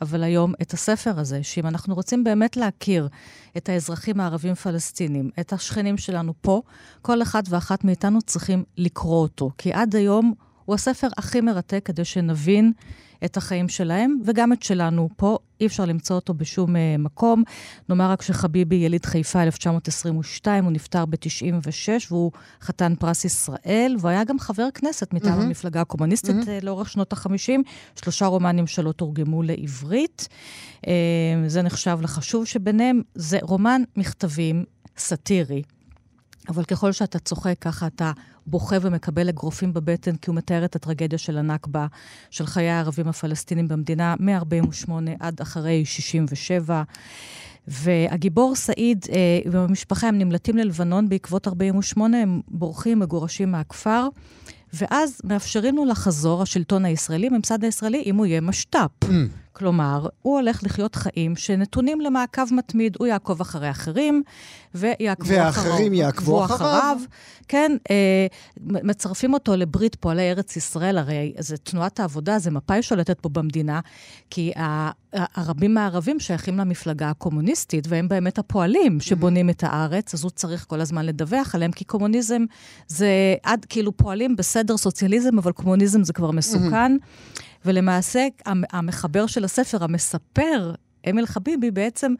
אבל היום את הספר הזה, שאם אנחנו רוצים באמת להכיר את האזרחים הערבים-פלסטינים, את השכנים שלנו פה, כל אחד ואחת מאיתנו צריכים לקרוא אותו. כי עד היום הוא הספר הכי מרתק כדי שנבין את החיים שלהם, וגם את שלנו פה. אי אפשר למצוא אותו בשום uh, מקום. נאמר רק שחביבי יליד חיפה 1922, הוא נפטר ב-96, והוא חתן פרס ישראל, והוא היה גם חבר כנסת מטעם mm-hmm. המפלגה הקומוניסטית mm-hmm. לאורך שנות ה-50. שלושה רומנים שלו תורגמו לעברית. Uh, זה נחשב לחשוב שביניהם. זה רומן מכתבים סאטירי. אבל ככל שאתה צוחק, ככה אתה בוכה ומקבל אגרופים בבטן, כי הוא מתאר את הטרגדיה של הנכבה, של חיי הערבים הפלסטינים במדינה, מ-48 עד אחרי 67. והגיבור סעיד אה, והמשפחה הם נמלטים ללבנון בעקבות 48, הם בורחים, מגורשים מהכפר. ואז מאפשרים לו לחזור, השלטון הישראלי, הממסד הישראלי, אם הוא יהיה משת"פ. Mm. כלומר, הוא הולך לחיות חיים שנתונים למעקב מתמיד. הוא יעקוב אחרי אחרים, ויעקבו אחריו. ואחרים יעקבו אחריו. אחריו. כן, אה, מצרפים אותו לברית פועלי ארץ ישראל, הרי זה תנועת העבודה, זה מפא"י שולטת פה במדינה, כי הרבים מהערבים שייכים למפלגה הקומוניסטית, והם באמת הפועלים שבונים. את הארץ, אז הוא צריך כל הזמן לדווח עליהם, כי קומוניזם זה עד כאילו פועלים בסדר סוציאליזם, אבל קומוניזם זה כבר מסוכן. ולמעשה, המחבר של הספר, המספר, אמיל חביבי, בעצם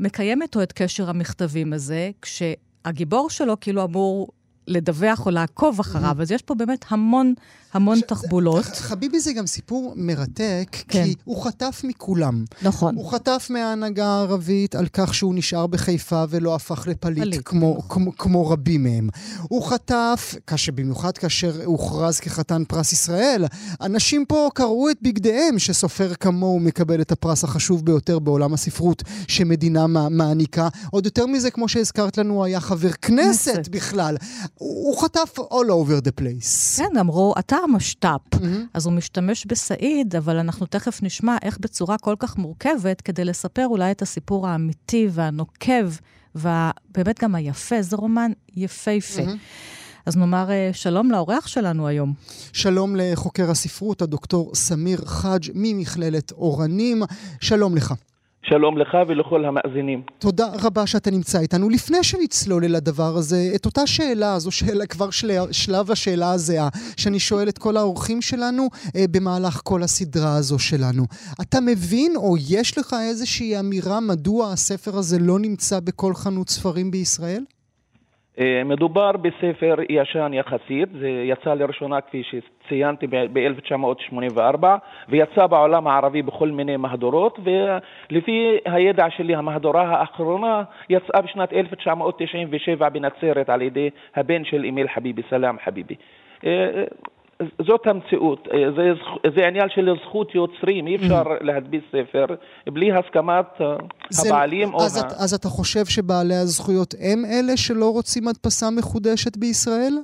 מקיים איתו את קשר המכתבים הזה, כשהגיבור שלו כאילו אמור לדווח או לעקוב אחריו. אז יש פה באמת המון המון תחבולות. חביבי זה גם סיפור מרתק, כן. כי הוא חטף מכולם. נכון. הוא חטף מההנהגה הערבית על כך שהוא נשאר בחיפה ולא הפך לפליט, פליט, כמו, נכון. כמו, כמו רבים מהם. הוא חטף, כאשר, במיוחד כאשר הוכרז כחתן פרס ישראל, אנשים פה קראו את בגדיהם שסופר כמוהו מקבל את הפרס החשוב ביותר בעולם הספרות שמדינה מעניקה. עוד יותר מזה, כמו שהזכרת לנו, היה חבר כנסת, כנסת. בכלל. הוא, חטף all over the place. כן, אמרו, אתה המשת"פ. Mm-hmm. אז הוא משתמש בסעיד, אבל אנחנו תכף נשמע איך בצורה כל כך מורכבת, כדי לספר אולי את הסיפור האמיתי והנוקב, ובאמת גם היפה, זה רומן יפהפה. Mm-hmm. אז נאמר אה, שלום לאורח שלנו היום. שלום לחוקר הספרות, הדוקטור סמיר חאג' ממכללת אורנים. שלום לך. שלום לך ולכל המאזינים. תודה רבה שאתה נמצא איתנו. לפני שנצלול אל הדבר הזה, את אותה שאלה, זו שאלה, כבר של, שלב השאלה הזהה, שאני שואל את כל האורחים שלנו אה, במהלך כל הסדרה הזו שלנו. אתה מבין, או יש לך איזושהי אמירה מדוע הספר הזה לא נמצא בכל חנות ספרים בישראל? אה, מדובר בספר ישן יחסית, זה יצא לראשונה כפי שציינתי ב-1984 ויצא בעולם הערבי בכל מיני מהדורות ולפי הידע שלי המהדורה האחרונה יצאה בשנת 1997 בנצרת על ידי הבן של אמיל חביבי, סלאם חביבי. זאת המציאות, אה, זה, זה עניין של זכות יוצרים, אי אפשר mm. להדביס ספר בלי הסכמת אה, זה, הבעלים אז, או... את, ה... אז אתה חושב שבעלי הזכויות הם אלה שלא רוצים הדפסה מחודשת בישראל?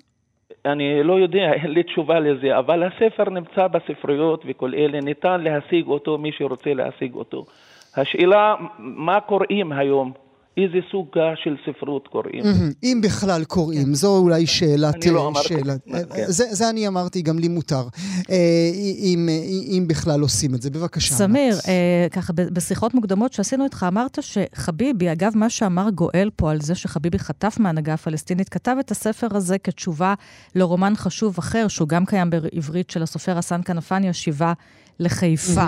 אני לא יודע, אין לי תשובה לזה, אבל הספר נמצא בספריות וכל אלה, ניתן להשיג אותו מי שרוצה להשיג אותו. השאלה, מה קוראים היום? איזה סוג של ספרות קוראים. אם בכלל קוראים, כן. זו אולי שאלת... אני לא אמרתי. כן. זה אני אמרתי, גם לי מותר. אה, אם בכלל עושים את זה. בבקשה. סמיר, אה, ככה בשיחות מוקדמות שעשינו איתך, אמרת שחביבי, אגב, מה שאמר גואל פה על זה שחביבי חטף מהנהגה הפלסטינית, כתב את הספר הזה כתשובה לרומן חשוב אחר, שהוא גם קיים בעברית, של הסופר הסן כנפני, השיבה לחיפה.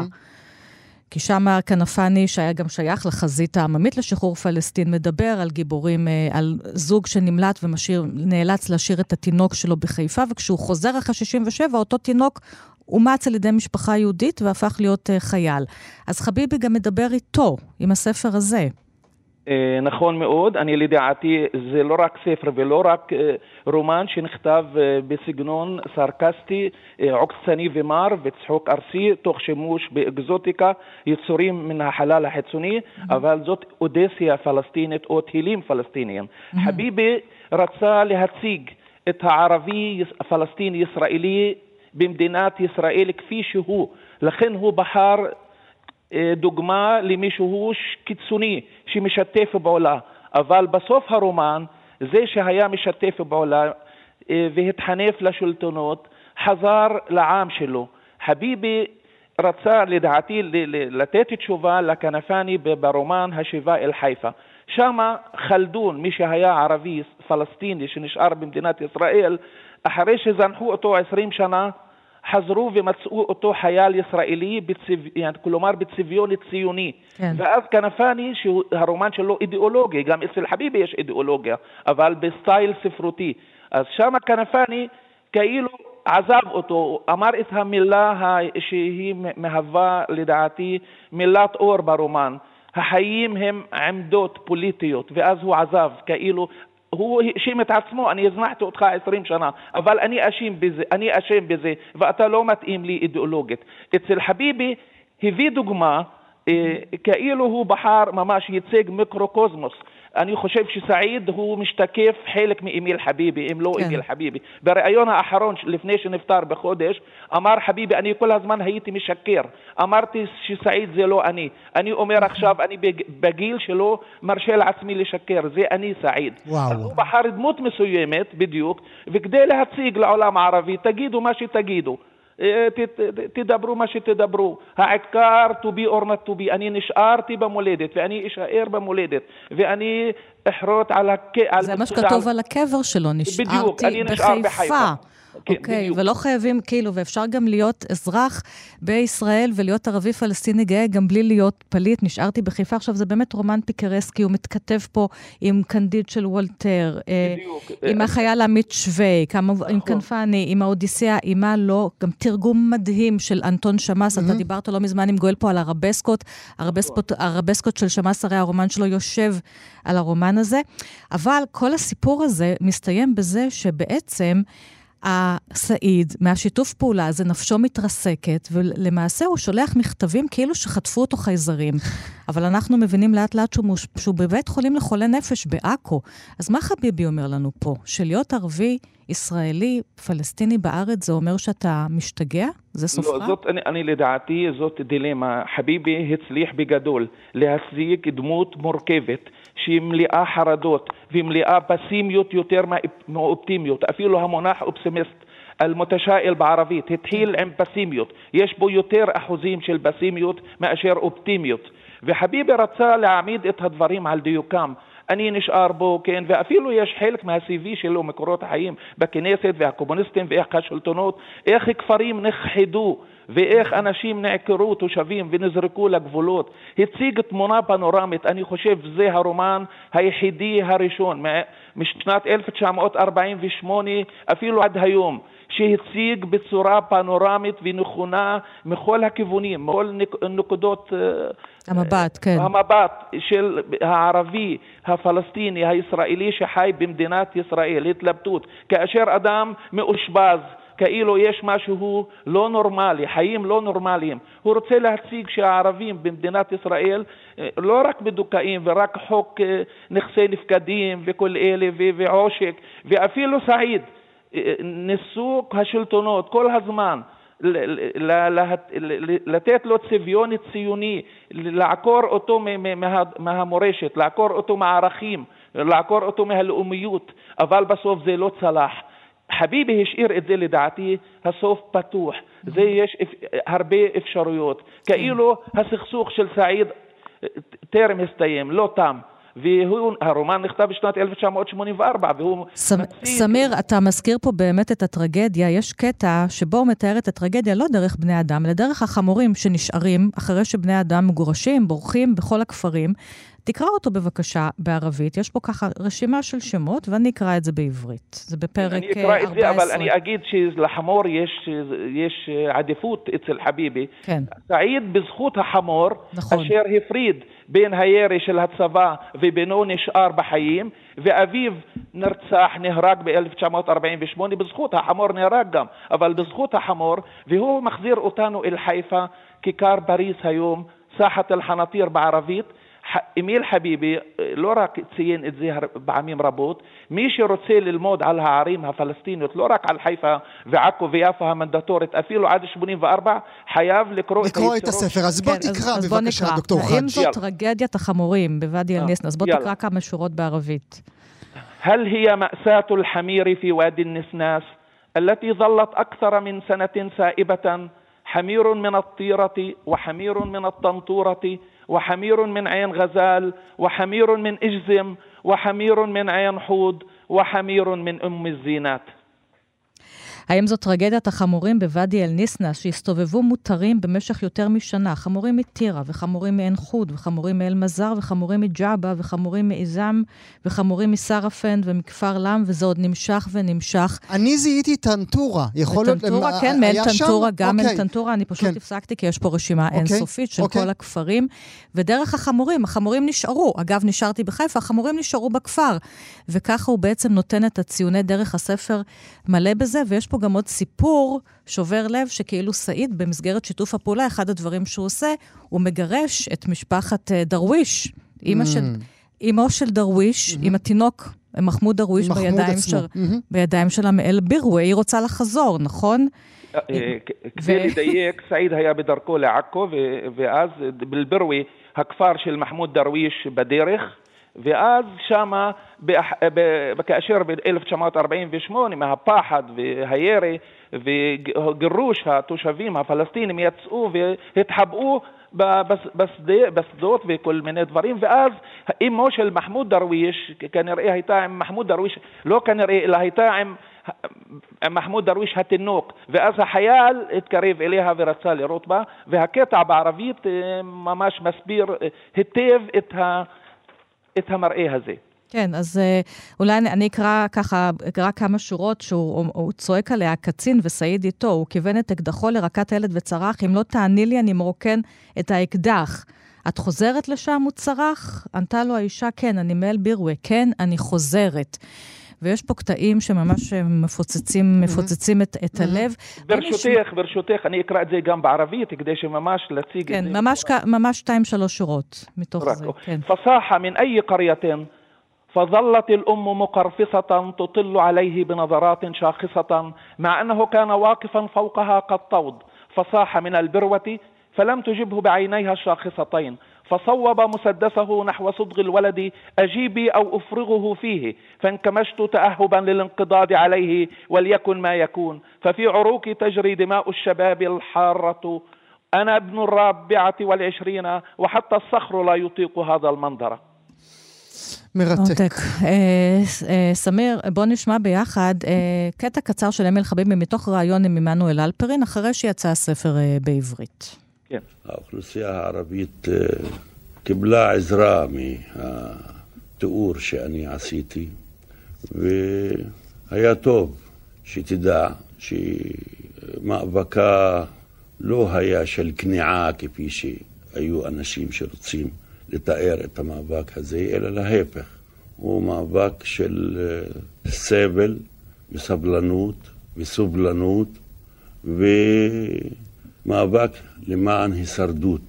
כי שם כנפני, שהיה גם שייך לחזית העממית לשחרור פלסטין, מדבר על גיבורים, אה, על זוג שנמלט ונאלץ להשאיר את התינוק שלו בחיפה, וכשהוא חוזר אחרי 67, אותו תינוק אומץ על ידי משפחה יהודית והפך להיות אה, חייל. אז חביבי גם מדבר איתו, עם הספר הזה. אה, נכון מאוד, אני לדעתי זה לא רק ספר ולא רק אה, רומן שנכתב אה, בסגנון סרקסטי, עוקצני ומר וצחוק ארסי, תוך שימוש באקזוטיקה, יצורים מן החלל החיצוני, mm-hmm. אבל זאת אודסיה פלסטינית או תהילים פלסטיניים. Mm-hmm. חביבי רצה להציג את הערבי הפלסטיני ישראלי במדינת ישראל כפי שהוא, לכן הוא בחר דוגמה למישהו קיצוני שמשתף פעולה, אבל בסוף הרומן זה שהיה משתף פעולה אה, והתחנף לשלטונות חזר לעם שלו. חביבי רצה לדעתי לתת תשובה לכנפני ברומן השיבה אל חיפה. שמה חלדון, מי שהיה ערבי פלסטיני שנשאר במדינת ישראל, אחרי שזנחו אותו עשרים שנה, חזרו ומצאו אותו חייל ישראלי, בצו... כלומר בצביון ציוני. כן. ואז כנפני, שהרומן שלו אידיאולוגי, גם אצל חביבי יש אידיאולוגיה, אבל בסטייל ספרותי. אז שם כנפני כאילו עזב אותו, אמר את המילה שהיא מהווה לדעתי מילת אור ברומן. החיים הם עמדות פוליטיות, ואז הוא עזב, כאילו הוא האשים את עצמו, אני הזנחתי אותך עשרים שנה, אבל אני אשם בזה, אני אשם בזה, ואתה לא מתאים לי אידיאולוגית. אצל חביבי הביא דוגמה, אה, כאילו הוא בחר ממש ייצג מיקרוקוסמוס אני חושב שסעיד הוא משתקף חלק מאמיל חביבי, אם לא כן. אמיל חביבי. בריאיון האחרון לפני שנפטר בחודש, אמר חביבי, אני כל הזמן הייתי משקר. אמרתי שסעיד זה לא אני. אני אומר עכשיו, אני בגיל שלא מרשה לעצמי לשקר, זה אני סעיד. וואו. הוא בחר דמות מסוימת, בדיוק, וכדי להציג לעולם הערבי, תגידו מה שתגידו. אה, תדברו מה שתדברו, העיקר to be or not to be, אני נשארתי במולדת ואני אשאר במולדת ואני אחרוט על הכ... זה מה שכתוב על הקבר שלו, נשארתי בחיפה. כן, אוקיי, בדיוק. ולא חייבים, כאילו, ואפשר גם להיות אזרח בישראל ולהיות ערבי פלסטיני גאה גם בלי להיות פליט. נשארתי בחיפה. עכשיו, זה באמת רומן פיקרסקי, הוא מתכתב פה עם קנדיד של וולטר, אה, בדיוק. עם החייל האמיץ שווייק, נכון. עם כנפאני, עם האודיסאה, עם מה לא, גם תרגום מדהים של אנטון שמאס. אתה דיברת לא מזמן עם גואל פה על ערבסקות. ערבסקות, ערבסקות של שמאס, הרי הרומן שלו יושב על הרומן הזה. אבל כל הסיפור הזה מסתיים בזה שבעצם... הסעיד, מהשיתוף פעולה הזה, נפשו מתרסקת, ולמעשה הוא שולח מכתבים כאילו שחטפו אותו חייזרים. אבל אנחנו מבינים לאט לאט שהוא, מוש... שהוא בבית חולים לחולי נפש בעכו. אז מה חביבי אומר לנו פה? שלהיות ערבי, ישראלי, פלסטיני בארץ, זה אומר שאתה משתגע? זה סופך? לא, זאת, אני, אני לדעתי, זאת דילמה. חביבי הצליח בגדול להשיג דמות מורכבת. שהיא מלאה חרדות והיא מלאה פסימיות יותר מאופטימיות. אפילו המונח אופסימיסט אל-מותשאל בערבית התחיל עם פסימיות. יש בו יותר אחוזים של פסימיות מאשר אופטימיות. וחביבי רצה להעמיד את הדברים על דיוקם. אני נשאר בו, כן, ואפילו יש חלק מה-CV שלו, מקורות החיים בכנסת והקומוניסטים ואיך השלטונות, איך כפרים נכחדו ואיך אנשים נעקרו, תושבים, ונזרקו לגבולות. הציג תמונה פנורמית, אני חושב זה הרומן היחידי הראשון משנת 1948 אפילו עד היום. שהציג בצורה פנורמית ונכונה מכל הכיוונים, מכל נקודות אה, המבט, כן. המבט של הערבי, הפלסטיני, הישראלי שחי במדינת ישראל, התלבטות. כאשר אדם מאושפז כאילו יש משהו לא נורמלי, חיים לא נורמליים. הוא רוצה להציג שהערבים במדינת ישראל אה, לא רק מדוכאים ורק חוק אה, נכסי נפקדים וכל אלה ועושק, ואפילו סעיד, אה, ניסו השלטונות כל הזמן לתת לו צביון ציוני, לעקור אותו מהמורשת, לעקור אותו מהערכים, לעקור אותו מהלאומיות, אבל בסוף זה לא צלח. חביבי השאיר את זה לדעתי הסוף פתוח. זה יש הרבה אפשרויות. כאילו הסכסוך של סעיד טרם הסתיים, לא תם. והרומן נכתב בשנת 1984, והוא... סמ, מציג... סמיר, אתה מזכיר פה באמת את הטרגדיה. יש קטע שבו הוא מתאר את הטרגדיה לא דרך בני אדם, אלא דרך החמורים שנשארים אחרי שבני אדם מגורשים, בורחים בכל הכפרים, תקרא אותו בבקשה בערבית, יש פה ככה רשימה של שמות, ואני אקרא את זה בעברית. זה בפרק 14. אני אקרא את זה, אבל אני אגיד שלחמור יש, יש עדיפות אצל חביבי. כן. סעיד בזכות החמור, נכון. אשר הפריד בין הירי של הצבא ובינו נשאר בחיים, ואביו נרצח, נהרג ב-1948, בזכות החמור נהרג גם, אבל בזכות החמור, והוא מחזיר אותנו אל חיפה, כיכר פריס היום, סאחת אל-חנאטיר בערבית, אמיל חביבי לא רק ציין את זה פעמים רבות, מי שרוצה ללמוד על הערים הפלסטיניות, לא רק על חיפה ועכו ויפו המנדטורית, אפילו עד 84, חייב לקרוא, לקרוא את הספר. אז בוא כן, תקרא אז, בבקשה, אז דוקטור חאג'. האם זאת טרגדיית החמורים בוואדי אל-ניסנה? אז בוא תקרא כמה שורות בערבית. هل هي مأساة الحمير في وادي النسناس التي ظلت أكثر من سنة سائبة حمير من الطيرة وحمير من الطنطورة وحمير من عين غزال وحمير من إجزم وحمير من عين حوض وحمير من أم الزينات. האם זו טרגדיית החמורים בוואדי אל-ניסנה, שהסתובבו מותרים במשך יותר משנה? חמורים מטירה, וחמורים מעין חוד, וחמורים מאל-מזר, וחמורים מג'עבה, וחמורים מאיזם, וחמורים מסרפנד ומכפר לם, וזה עוד נמשך ונמשך. אני זיהיתי טנטורה. יכול להיות... טנטורה, כן, מאל טנטורה, גם אוקיי. אל טנטורה. אני פשוט כן. הפסקתי, כי יש פה רשימה אוקיי. אינסופית של אוקיי. כל הכפרים. ודרך החמורים, החמורים נשארו. אגב, נשארתי בחיפה, החמורים נשארו בכפר. וככה הוא בעצם נותן את הציוני דרך הספר מלא בזה, ויש פה גם עוד סיפור שובר לב, שכאילו סעיד, במסגרת שיתוף הפעולה, אחד הדברים שהוא עושה, הוא מגרש את משפחת אה, דרוויש, אימא mm. של... אמו של דרוויש, mm-hmm. עם התינוק מחמוד דרוויש בידיים, של, mm-hmm. בידיים שלה מאל בירווי, היא רוצה לחזור, נכון? אה, אה, כדי לדייק, סעיד היה בדרכו לעכו, ואז בלבירווי, הכפר של מחמוד דרוויש בדרך, ואז שמה, כאשר ב-1948, מהפחד והירי וגירוש התושבים הפלסטינים יצאו והתחבאו בשדות וכל מיני דברים, ואז אמו של מחמוד דרוויש כנראה הייתה עם מחמוד דרוויש, לא כנראה, אלא הייתה עם מחמוד דרוויש התינוק, ואז החייל התקרב אליה ורצה לראות בה, והקטע בערבית אה, ממש מסביר אה, היטב את ה... את המראה הזה. כן, אז uh, אולי אני, אני אקרא ככה, אקרא כמה שורות שהוא צועק עליה, הקצין וסעיד איתו, הוא כיוון את אקדחו לרקת הילד וצרח, אם לא תעני לי, אני מרוקן את האקדח. את חוזרת לשם? הוא צרח. ענתה לו האישה, כן, אני מאל בירווי, כן, אני חוזרת. ויש פה קטעים שממש מפוצצים, מפוצצים את, את הלב. ברשותך, ברשותך, אני אקרא את זה גם בערבית, כדי שממש להציג כן, את זה. כן, ממש, ממש שתיים-שלוש שורות מתוך זה. כן. פסחה מן أي قرية فظلت الأم مقرفصة تطل عليه بنظرات شاخصة مع أنه كان واقفا فوقها كالطود فصاح من البروة فلم تجبه بعينيها الشاخصتين فصوب مسدسه نحو صدغ الولد أجيبي أو أفرغه فيه فانكمشت تأهبا للانقضاض عليه وليكن ما يكون ففي عروقي تجري دماء الشباب الحارة أنا ابن الرابعة والعشرين وحتى الصخر لا يطيق هذا المنظر מרתק. אה, אה, סמיר, בוא נשמע ביחד אה, קטע קצר של אמיל חביבי מתוך ראיון עם עמנואל אלפרין, אחרי שיצא הספר אה, בעברית. כן. האוכלוסייה הערבית אה, קיבלה עזרה מהתיאור שאני עשיתי, והיה טוב שתדע שמאבקה לא היה של כניעה כפי שהיו אנשים שרוצים לתאר את המאבק הזה, אלא להפך. הוא מאבק של אה, סבל וסבלנות וסובלנות ומאבק למען הישרדות.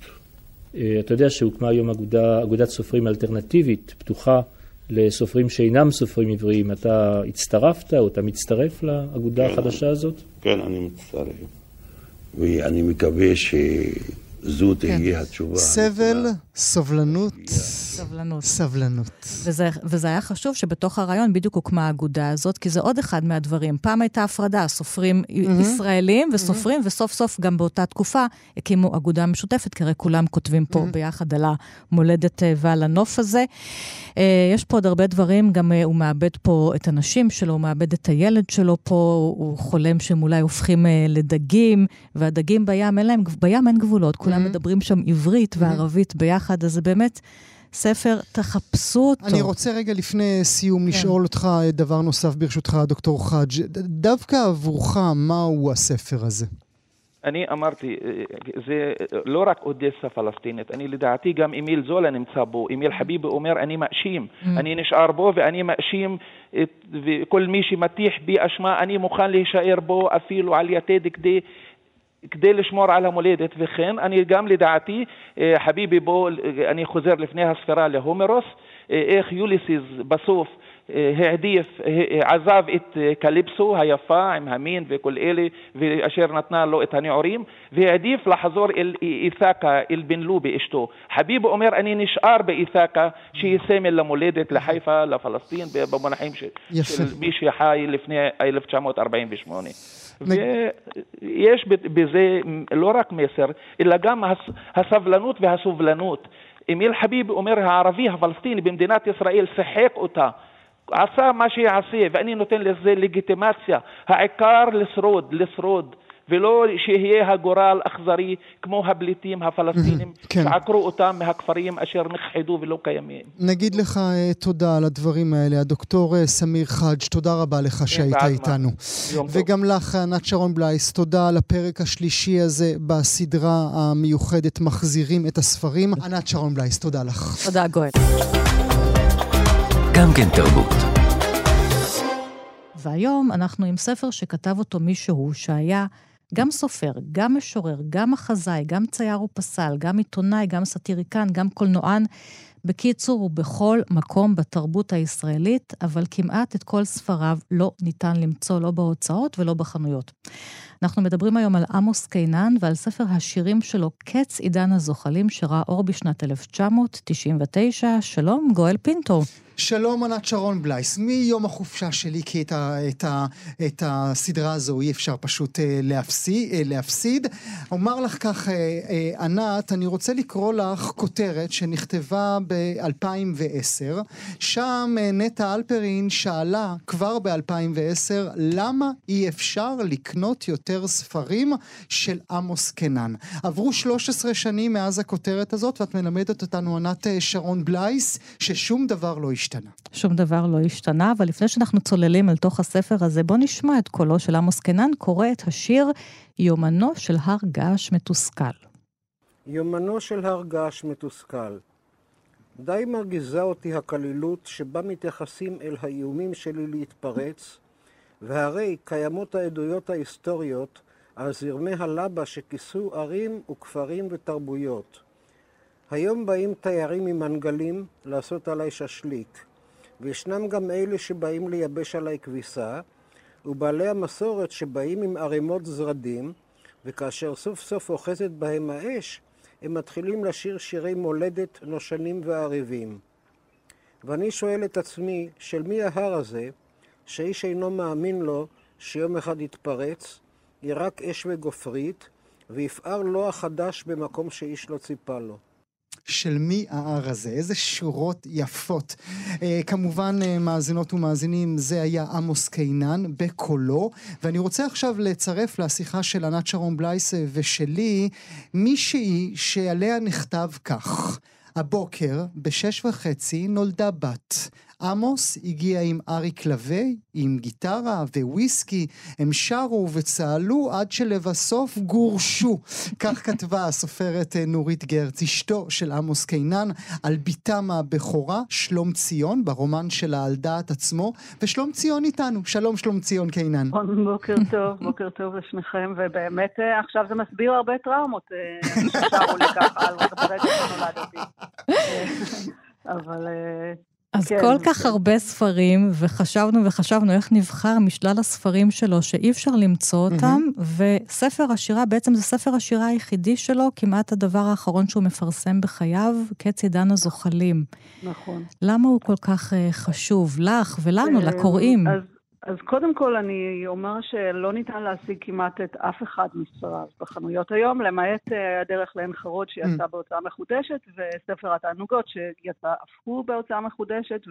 אה, אתה יודע שהוקמה היום אגודה, אגודת סופרים אלטרנטיבית, פתוחה לסופרים שאינם סופרים עבריים. אתה הצטרפת או אתה מצטרף לאגודה כן, החדשה הזאת? כן, אני מצטרף. ואני מקווה שזו כן. תהיה התשובה. סבל, סובלנות. סבלנות. סבלנות. וזה, וזה היה חשוב שבתוך הרעיון בדיוק הוקמה האגודה הזאת, כי זה עוד אחד מהדברים. פעם הייתה הפרדה, סופרים mm-hmm. ישראלים וסופרים, mm-hmm. וסוף סוף גם באותה תקופה הקימו אגודה משותפת, כי הרי כולם כותבים פה mm-hmm. ביחד על המולדת אה, ועל הנוף הזה. אה, יש פה עוד הרבה דברים, גם אה, הוא מאבד פה את הנשים שלו, הוא מאבד את הילד שלו פה, הוא חולם שהם אולי הופכים לדגים, והדגים בים, אין להם, בים אין גבולות, כולם mm-hmm. מדברים שם עברית וערבית ביחד, אז זה באמת... ספר, תחפשו אותו. אני רוצה רגע לפני סיום כן. לשאול אותך דבר נוסף, ברשותך, דוקטור חאג'. דווקא עבורך, מהו הספר הזה? אני אמרתי, זה לא רק אודסה פלסטינית, אני לדעתי גם אמיל זולה נמצא בו, אמיל חביבי אומר אני מאשים, mm. אני נשאר בו ואני מאשים את כל מי שמטיח בי אשמה, אני מוכן להישאר בו אפילו על יתד כדי כדי לשמור על המולדת וכן אני גם לדעתי אה, חביבי בו אני חוזר לפני הספירה להומרוס אה, איך יוליסיס בסוף אה, העדיף, עזב את קליפסו היפה עם המין וכל אלה ואשר נתנה לו את הנעורים והעדיף לחזור אל אית'קה, אל בן לובי אשתו. חביבי אומר אני נשאר באית'קה שהיא סמל למולדת, לחיפה, לפלסטין במונחים של, של מי שחי לפני 1948. ויש בזה לא רק מסר, אלא גם הסבלנות והסובלנות. אמיל חביב אומר הערבי הפלסטיני במדינת ישראל שיחק אותה עשה מה שיעשה ואני נותן לזה לגיטימציה העיקר לשרוד, לשרוד ולא שיהיה הגורל אכזרי כמו הפליטים הפלסטינים כן. שעקרו אותם מהכפרים אשר נכחדו ולא קיימים. נגיד לך uh, תודה על הדברים האלה. הדוקטור uh, סמיר חאג', תודה רבה לך כן, שהיית איתנו. וגם. לך, ענת שרון בלייס, תודה על הפרק השלישי הזה בסדרה המיוחדת מחזירים את הספרים. ענת שרון בלייס, תודה לך. תודה, גואל. גם כן תרבות. והיום אנחנו עם ספר שכתב אותו מישהו שהיה גם סופר, גם משורר, גם מחזאי, גם צייר ופסל, גם עיתונאי, גם סאטיריקן, גם קולנוען. בקיצור, הוא בכל מקום בתרבות הישראלית, אבל כמעט את כל ספריו לא ניתן למצוא לא בהוצאות ולא בחנויות. אנחנו מדברים היום על עמוס קינן ועל ספר השירים שלו, קץ עידן הזוחלים, שראה אור בשנת 1999. שלום, גואל פינטו. שלום ענת שרון בלייס, מיום החופשה שלי, כי את, ה, את, ה, את הסדרה הזו אי אפשר פשוט אה, להפסיד, אה, להפסיד. אומר לך כך, אה, אה, ענת, אני רוצה לקרוא לך כותרת שנכתבה ב-2010, שם נטע אלפרין שאלה כבר ב-2010, למה אי אפשר לקנות יותר ספרים של עמוס קנן? עברו 13 שנים מאז הכותרת הזאת, ואת מלמדת אותנו, ענת שרון בלייס, ששום דבר לא השתנה. השתנה. שום דבר לא השתנה, אבל לפני שאנחנו צוללים אל תוך הספר הזה, בוא נשמע את קולו של עמוס קנן קורא את השיר יומנו של הר געש מתוסכל. יומנו של הר געש מתוסכל. די מרגיזה אותי הקלילות שבה מתייחסים אל האיומים שלי להתפרץ, והרי קיימות העדויות ההיסטוריות על זרמי הלבה שכיסו ערים וכפרים ותרבויות. היום באים תיירים ממנגלים לעשות עליי ששליק, וישנם גם אלה שבאים לייבש עליי כביסה, ובעלי המסורת שבאים עם ערימות זרדים, וכאשר סוף סוף אוחזת בהם האש, הם מתחילים לשיר שירי מולדת נושנים וערבים. ואני שואל את עצמי, של מי ההר הזה, שאיש אינו מאמין לו שיום אחד יתפרץ, יירק אש וגופרית, ויפער לו החדש במקום שאיש לא ציפה לו. של מי ההר הזה. איזה שורות יפות. אה, כמובן, אה, מאזינות ומאזינים, זה היה עמוס קינן בקולו, ואני רוצה עכשיו לצרף לשיחה של ענת שרון בלייס ושלי מישהי שעליה נכתב כך: הבוקר, בשש וחצי, נולדה בת. עמוס הגיע עם אריק לוי, עם גיטרה וויסקי, הם שרו וצהלו עד שלבסוף גורשו. כך כתבה הסופרת אה, נורית גרץ, אשתו של עמוס קינן, על בתם הבכורה, שלום ציון, ברומן שלה על דעת עצמו, ושלום ציון איתנו. שלום שלום ציון קינן. בוקר טוב, בוקר טוב לשניכם, ובאמת אה, עכשיו זה מסביר הרבה טראומות אה, ששרו לי ככה על ברגע שנולדתי. אבל... אז כן, כל כך כן. הרבה ספרים, וחשבנו וחשבנו איך נבחר משלל הספרים שלו, שאי אפשר למצוא אותם, mm-hmm. וספר השירה, בעצם זה ספר השירה היחידי שלו, כמעט הדבר האחרון שהוא מפרסם בחייו, קץ עידן הזוחלים. נכון. למה הוא כל כך uh, חשוב לך ולנו, לקוראים? אז אז קודם כל אני אומר שלא ניתן להשיג כמעט את אף אחד מספריו בחנויות היום, למעט אה, הדרך לעין חרוד שיצא mm. בהוצאה מחודשת, וספר התענוגות שיצא אף הוא בהוצאה מחודשת,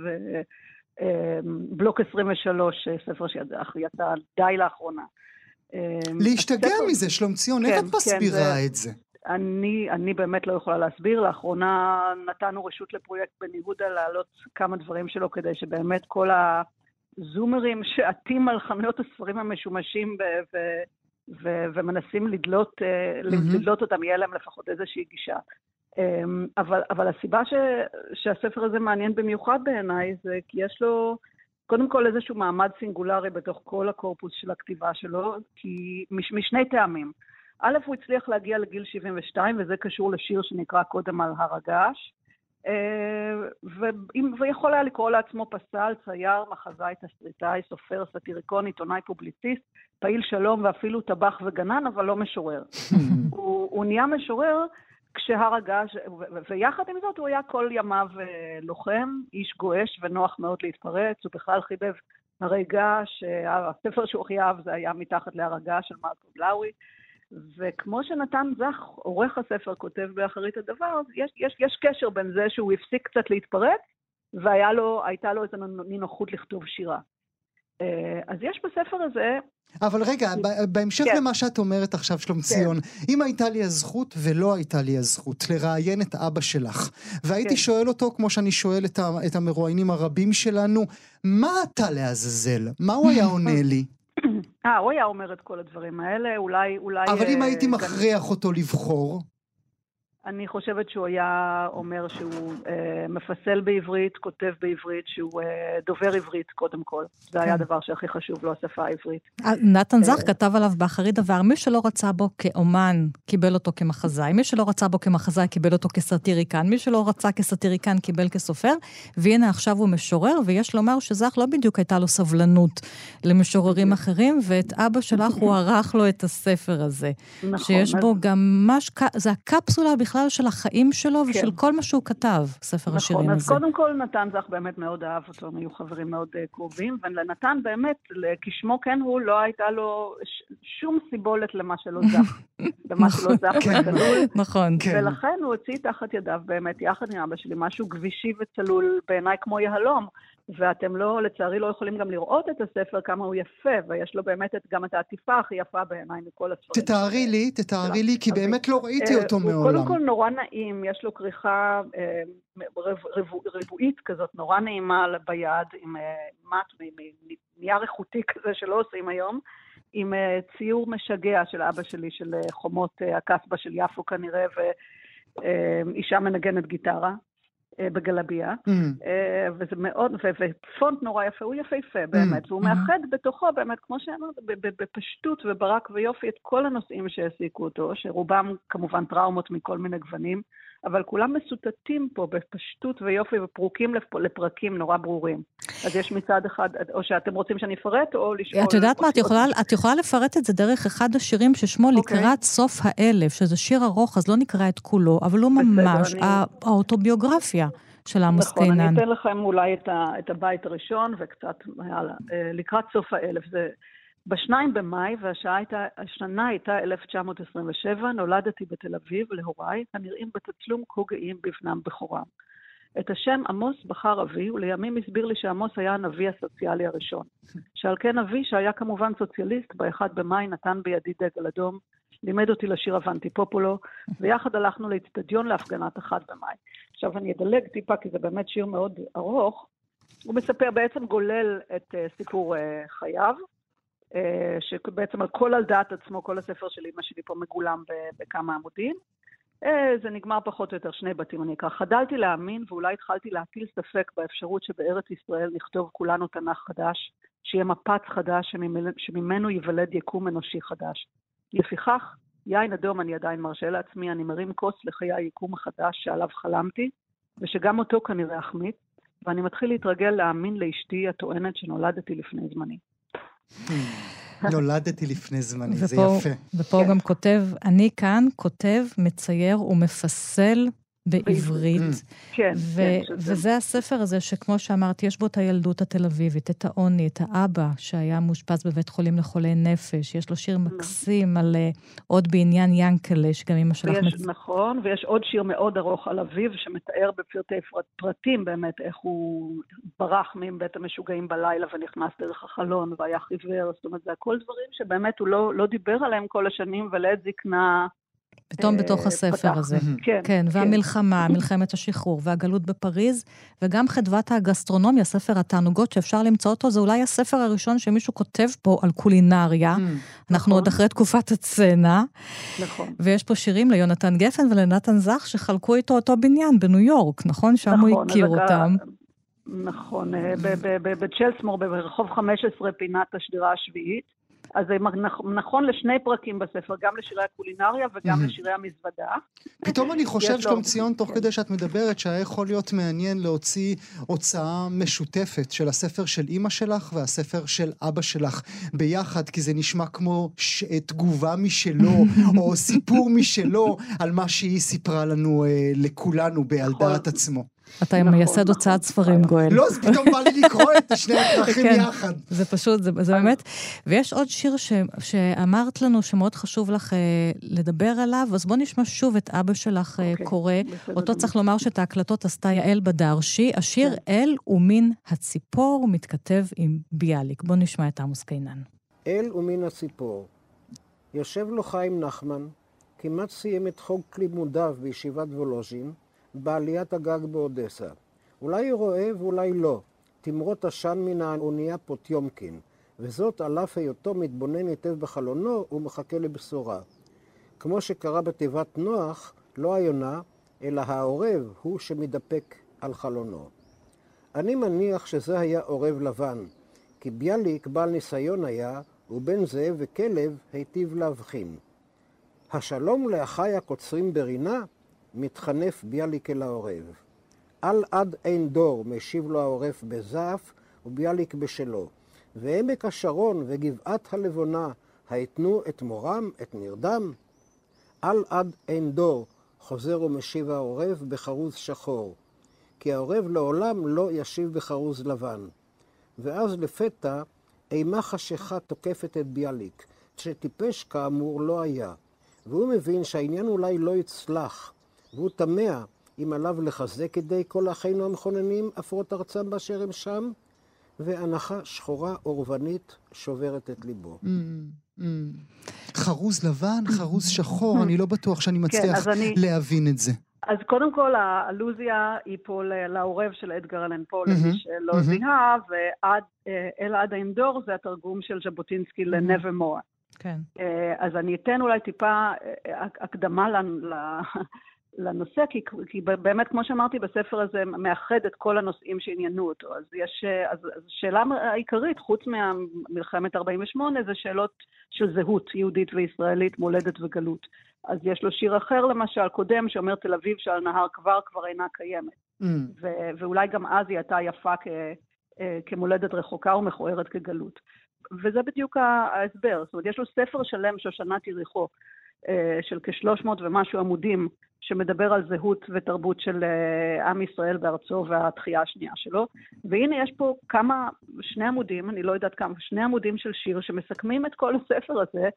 ובלוק 23, אה, ספר שיצא די לאחרונה. אה, להשתגע הספר... מזה, שלום ציון, כן, איך את כן, מסבירה כן, את זה? אני, אני באמת לא יכולה להסביר. לאחרונה נתנו רשות לפרויקט בן יהודה להעלות כמה דברים שלו כדי שבאמת כל ה... זומרים שעטים על חנויות הספרים המשומשים ו- ו- ו- ומנסים לדלות, mm-hmm. לדלות אותם, יהיה להם לפחות איזושהי גישה. אמ, אבל, אבל הסיבה ש, שהספר הזה מעניין במיוחד בעיניי זה כי יש לו קודם כל איזשהו מעמד סינגולרי בתוך כל הקורפוס של הכתיבה שלו, כי מש, משני טעמים. א', הוא הצליח להגיע לגיל 72, וזה קשור לשיר שנקרא קודם על הר הגעש. אה, ויכול היה לקרוא לעצמו פסל, צייר, מחזאי, תסריטאי, סופר, סאטיריקון, עיתונאי, פובליציסט, פעיל שלום ואפילו טבח וגנן, אבל לא משורר. הוא, הוא נהיה משורר כשהר הגעש, ויחד עם זאת הוא היה כל ימיו אה, לוחם, איש גועש ונוח מאוד להתפרץ, הוא בכלל חיבב הרי געש, אה, הספר שהוא חייב זה היה מתחת להר הגעש של מרקו בלאווי. וכמו שנתן זך, עורך הספר, כותב באחרית הדבר, יש, יש, יש קשר בין זה שהוא הפסיק קצת להתפרץ, והייתה לו איזו נינוחות לכתוב שירה. אה, אז יש בספר הזה... אבל רגע, בהמשך כן. למה שאת אומרת עכשיו, שלום כן. ציון, אם הייתה לי הזכות ולא הייתה לי הזכות לראיין את אבא שלך, והייתי כן. שואל אותו, כמו שאני שואל את, המרואיינים הרבים שלנו, מה אתה לעזאזל? מה הוא היה עונה לי? אה, הוא היה אומר את כל הדברים האלה, אולי... אולי אבל אם אה, הייתי מכריח אותו לבחור... אני חושבת שהוא היה אומר שהוא אה, מפסל בעברית, כותב בעברית, שהוא אה, דובר עברית קודם כל. זה היה כן. הדבר שהכי חשוב לו, השפה העברית. אה, נתן זך אה, כתב עליו באחרית דבר, מי שלא רצה בו כאומן, קיבל אותו כמחזאי, מי שלא רצה בו כמחזאי, קיבל אותו כסאטיריקן, מי שלא רצה כסאטיריקן, קיבל כסופר, והנה עכשיו הוא משורר, ויש לומר שזך לא בדיוק הייתה לו סבלנות למשוררים אחרים, ואת אבא שלך הוא ערך לו את הספר הזה. נכון. שיש בו גם ממש, זה הקפסולה בכלל. בכלל של החיים שלו כן. ושל כל מה שהוא כתב, ספר נכון, השירים הזה. נכון, אז קודם כל נתן זך באמת מאוד אהב אותו, הם היו חברים מאוד uh, קרובים, ולנתן באמת, כשמו כן הוא, לא הייתה לו ש- שום סיבולת למה שלא זך. למה שלא זך כן. וצלול. נכון. כן. ולכן הוא הוציא תחת ידיו באמת, יחד עם אבא שלי, משהו גבישי וצלול בעיניי כמו יהלום. ואתם לא, לצערי, לא יכולים גם לראות את הספר, כמה הוא יפה, ויש לו באמת את, גם את העטיפה הכי יפה בעיניי מכל הספרים. תתארי לי, תתארי לי, כי באמת לא ראיתי אה, אותו מעולם. הוא קודם כל נורא נעים, יש לו כריכה אה, רבועית כזאת, נורא נעימה ביד, עם אה, מט, נייר איכותי כזה שלא עושים היום. עם ציור משגע של אבא שלי, של חומות הקסבה של יפו כנראה, ואישה מנגנת גיטרה. אה, בגלביה, mm-hmm. אה, וזה מאוד, ופונט נורא יפה, הוא יפהפה באמת, mm-hmm. והוא מאחד בתוכו באמת, כמו שאמרת, בפשטות וברק ויופי את כל הנושאים שהעסיקו אותו, שרובם כמובן טראומות מכל מיני גוונים, אבל כולם מסוטטים פה בפשטות ויופי ופרוקים לפרקים נורא ברורים. אז יש מצד אחד, או שאתם רוצים שאני אפרט, או לשאול... את יודעת מה, את יכולה, את יכולה לפרט את זה דרך אחד השירים ששמו okay. אוקיי. לקראת סוף האלף, שזה שיר ארוך, אז לא נקרא את כולו, אבל הוא ממש אני... האוטוביוגרפיה. של עמוס קינן. נכון, אני אתן לכם אולי את, ה, את הבית הראשון וקצת, יאללה, אה, לקראת סוף האלף. זה בשניים במאי, והשנה הייתה 1927, נולדתי בתל אביב להוריי, הנראים בתצלום כה גאים בבנם בכורם. את השם עמוס בחר אבי, ולימים הסביר לי שעמוס היה הנביא הסוציאלי הראשון. שעל כן אבי, שהיה כמובן סוציאליסט, ב-1 במאי נתן בידי דגל אדום, לימד אותי לשיר אבנטי פופולו, ויחד הלכנו לאצטדיון להפגנת 1 במאי. עכשיו אני אדלג טיפה, כי זה באמת שיר מאוד ארוך. הוא מספר, בעצם גולל את uh, סיפור uh, חייו, שבעצם על כל על דעת עצמו, כל הספר של אמא שלי פה מגולם בכמה עמודים. אה, זה נגמר פחות או יותר שני בתים, אני אקרא. חדלתי להאמין ואולי התחלתי להטיל ספק באפשרות שבארץ ישראל נכתוב כולנו תנ"ך חדש, שיהיה מפץ חדש שממנו ייוולד יקום אנושי חדש. לפיכך, יין אדום אני עדיין מרשה לעצמי, אני מרים כוס לחיי היקום החדש שעליו חלמתי, ושגם אותו כנראה אחמיץ, ואני מתחיל להתרגל להאמין לאשתי הטוענת שנולדתי לפני זמני. נולדתי לפני זמני, זה יפה. ופה הוא גם כותב, אני כאן כותב, מצייר ומפסל בעברית. כן, כן. וזה הספר הזה שכמו שאמרתי, יש בו את הילדות התל אביבית, את העוני, את האבא שהיה מאושפז בבית חולים לחולי נפש. יש לו שיר מקסים על אה, עוד בעניין ינקלה, שגם אמא שלך... מצ... נכון, ויש עוד שיר מאוד ארוך על אביו, שמתאר בפרטי פרטים באמת איך הוא ברח מבית המשוגעים בלילה ונכנס דרך החלון והיה חיוור. זאת אומרת, זה הכל דברים שבאמת הוא לא, לא דיבר עליהם כל השנים, ולעת זקנה... פתאום אה, בתוך הספר הזה. כן, כן. והמלחמה, מלחמת השחרור, והגלות בפריז, וגם חדוות הגסטרונומיה, ספר התענוגות שאפשר למצוא אותו, זה אולי הספר הראשון שמישהו כותב פה על קולינריה. אנחנו נכון. עוד אחרי תקופת הצנע. נכון. ויש פה שירים ליונתן גפן ולנתן זך, שחלקו איתו אותו בניין בניו יורק, נכון? שם הוא נכון, הכיר אותם. נכון, אה, בצ'לסמור, ברחוב 15, פינת השדרה השביעית. אז זה נכון לשני פרקים בספר, גם לשירי הקולינריה וגם לשירי המזוודה. פתאום אני חושב, שלום ציון, תוך כדי שאת מדברת, שהיה יכול להיות מעניין להוציא הוצאה משותפת של הספר של אימא שלך והספר של אבא שלך ביחד, כי זה נשמע כמו ש... תגובה משלו, או סיפור משלו, על מה שהיא סיפרה לנו, אה, לכולנו, בעל נכון. דעת עצמו. אתה נכון, מייסד נכון. הוצאת ספרים, גואל. לא, זה פתאום בא לי לקרוא את שני הדרכים כן, יחד. זה פשוט, זה, זה באמת. ויש עוד שיר ש, שאמרת לנו שמאוד חשוב לך uh, לדבר עליו, אז בוא נשמע שוב את אבא שלך uh, okay, קורא. אותו צריך לומר שאת ההקלטות עשתה יעל בדרשי. השיר כן. אל ומין הציפור מתכתב עם ביאליק. בוא נשמע את עמוס קינן. אל ומין הציפור. יושב לו חיים נחמן, כמעט סיים את חוק לימודיו בישיבת וולוז'ין, בעליית הגג באודסה. אולי רואה ואולי לא, תמרות עשן מן האונייה פוטיומקין, וזאת על אף היותו מתבונן היטב בחלונו ומחכה לבשורה. כמו שקרה בתיבת נוח, לא היונה, אלא העורב הוא שמתדפק על חלונו. אני מניח שזה היה עורב לבן, כי ביאליק בעל ניסיון היה, ובין זאב וכלב היטיב להבחין. השלום לאחיי הקוצרים ברינה, מתחנף ביאליק אל העורב. על עד אין דור משיב לו העורף בזעף וביאליק בשלו. ועמק השרון וגבעת הלבונה היתנו את מורם, את נרדם? על עד אין דור חוזר ומשיב העורב בחרוז שחור. כי העורב לעולם לא ישיב בחרוז לבן. ואז לפתע אימה חשיכה תוקפת את ביאליק, שטיפש כאמור לא היה. והוא מבין שהעניין אולי לא יצלח, והוא תמה אם עליו לחזק ידי כל אחינו המכוננים עפרות ארצם באשר הם שם, והנחה שחורה אורבנית שוברת את ליבו. Mm, mm. חרוז לבן, חרוז שחור, אני לא בטוח שאני כן, מצליח להבין את זה. אז קודם כל, האלוזיה היא פה לעורב של אדגר אלן פה, למי שלא זיהה, ואל עד האינדור זה התרגום של ז'בוטינסקי ל-Nevermore. כן. אה, אז אני אתן אולי טיפה אה, הקדמה לנושא, כי, כי באמת, כמו שאמרתי, בספר הזה מאחד את כל הנושאים שעניינו אותו. אז יש, אז, אז השאלה העיקרית, חוץ ממלחמת 48', זה שאלות של זהות יהודית וישראלית, מולדת וגלות. אז יש לו שיר אחר, למשל, קודם, שאומר תל אביב שעל נהר כבר כבר אינה קיימת. Mm. ו- ואולי גם אז היא הייתה יפה כ- אה, כמולדת רחוקה ומכוערת כגלות. וזה בדיוק ההסבר. זאת אומרת, יש לו ספר שלם, שושנת יריחו, אה, של כשלוש מאות ומשהו עמודים, שמדבר על זהות ותרבות של אה, עם ישראל בארצו והתחייה השנייה שלו. והנה יש פה כמה, שני עמודים, אני לא יודעת כמה, שני עמודים של שיר שמסכמים את כל הספר הזה,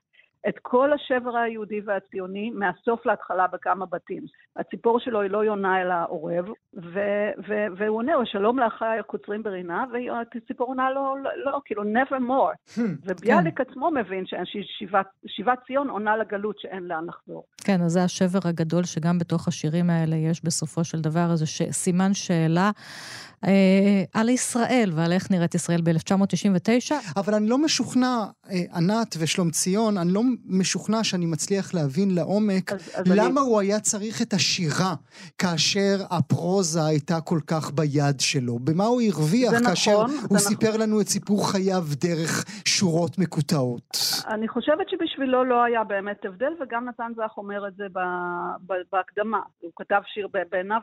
את כל השבר היהודי והציוני מהסוף להתחלה בכמה בתים. הציפור שלו היא לא יונה אלא עורב, ו- ו- והוא עונה, שלום לאחיי הקוצרים ברינה, והציפור עונה לו, לא, לא, כאילו, never more. Hmm, וביאליק כן. עצמו מבין ששיבת ציון עונה לגלות שאין לאן לחזור. כן, אז זה השבר הגדול שגם בתוך השירים האלה יש בסופו של דבר איזה סימן שאלה אה, על ישראל ועל איך נראית ישראל ב-1999. אבל אני לא משוכנע, אה, ענת ושלום ציון, אני לא משוכנע שאני מצליח להבין לעומק אז, אז למה אני... הוא היה צריך את השירה כאשר הפרוזה הייתה כל כך ביד שלו. במה הוא הרוויח כאשר נכון, הוא נכון. סיפר לנו את סיפור חייו דרך שורות מקוטעות. אני חושבת שבשבילו לא היה באמת הבדל, וגם נתן זך אומר את זה בהקדמה. הוא כתב שיר בעיניו...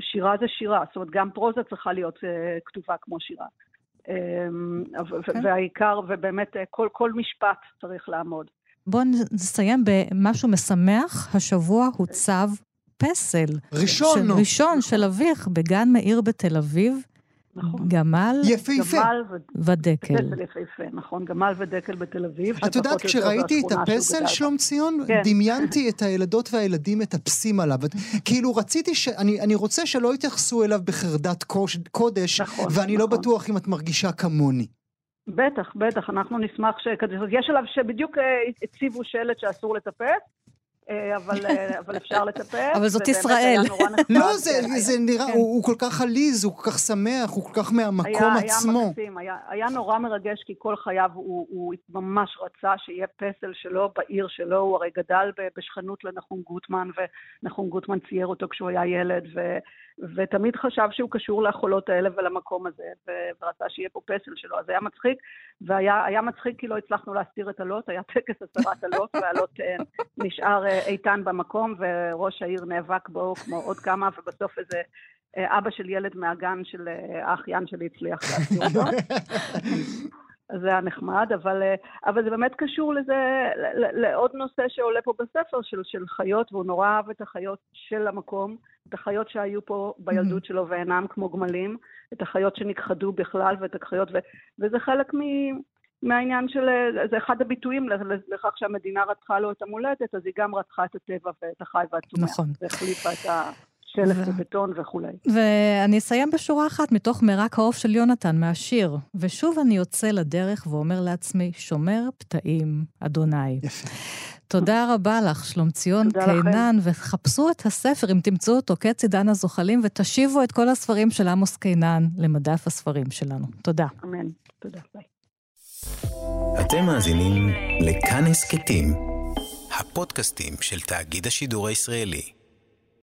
שירה זה שירה, זאת אומרת, גם פרוזה צריכה להיות uh, כתובה כמו שירה. Okay. כן. והעיקר, ובאמת, uh, כל, כל משפט צריך לעמוד. בואו נסיים במשהו משמח. השבוע הוצב פסל. ראשון. של, ראשון של אביך בגן מאיר בתל אביב. נכון. גמל, יפהפה. גמל ודקל. דקל יפהפה, נכון, גמל ודקל בתל אביב. את יודעת, כשראיתי את הפסל, שלום ציון, כן. דמיינתי את הילדות והילדים מטפסים עליו. כאילו רציתי ש... אני, אני רוצה שלא יתייחסו אליו בחרדת קודש, נכון, ואני לא נכון. לא בטוח אם את מרגישה כמוני. בטח, בטח, אנחנו נשמח ש... יש עליו שבדיוק אה, הציבו שלט שאסור לטפס, אבל, אה, אבל אפשר לטפל. אבל זאת ישראל. לא, זה, כן, זה היה, נראה, כן. הוא, הוא כל כך עליז, הוא כל כך שמח, הוא כל כך מהמקום היה, עצמו. היה מקסים, היה, היה נורא מרגש, כי כל חייו הוא, הוא ממש רצה שיהיה פסל שלו בעיר שלו, הוא הרי גדל בשכנות לנחום גוטמן, ונחום גוטמן צייר אותו כשהוא היה ילד, ו... ותמיד חשב שהוא קשור לחולות האלה ולמקום הזה, ורצה שיהיה פה פסל שלו, אז היה מצחיק, והיה מצחיק כי לא הצלחנו להסתיר את הלוט, היה טקס הסרת הלוט, והלוט אה, נשאר אה, איתן במקום, וראש העיר נאבק בו כמו עוד כמה, ובסוף איזה אה, אבא של ילד מהגן של האחיין שלי הצליח להסתיר אותו. אז זה היה נחמד, אבל, אבל זה באמת קשור לזה, לעוד נושא שעולה פה בספר של, של חיות, והוא נורא אהב את החיות של המקום, את החיות שהיו פה בילדות שלו ואינם כמו גמלים, את החיות שנכחדו בכלל ואת החיות, ו, וזה חלק מ... מהעניין של, זה אחד הביטויים לכך שהמדינה רצחה לו את המולדת, אז היא גם רצחה את הטבע ואת החי והצומח. נכון. והחליפה את ה... שלף ו... ובטון וכולי. ואני אסיים בשורה אחת מתוך מרק העוף של יונתן מהשיר. ושוב אני יוצא לדרך ואומר לעצמי, שומר פתאים, אדוני. יפה. תודה רבה לך, שלומציון קינן, וחפשו את הספר, אם תמצאו אותו, קץ עידן הזוחלים, ותשיבו את כל הספרים של עמוס קינן למדף הספרים שלנו. תודה. אמן. תודה. ביי. אתם מאזינים לכאן הסכתים, הפודקאסטים של תאגיד השידור הישראלי.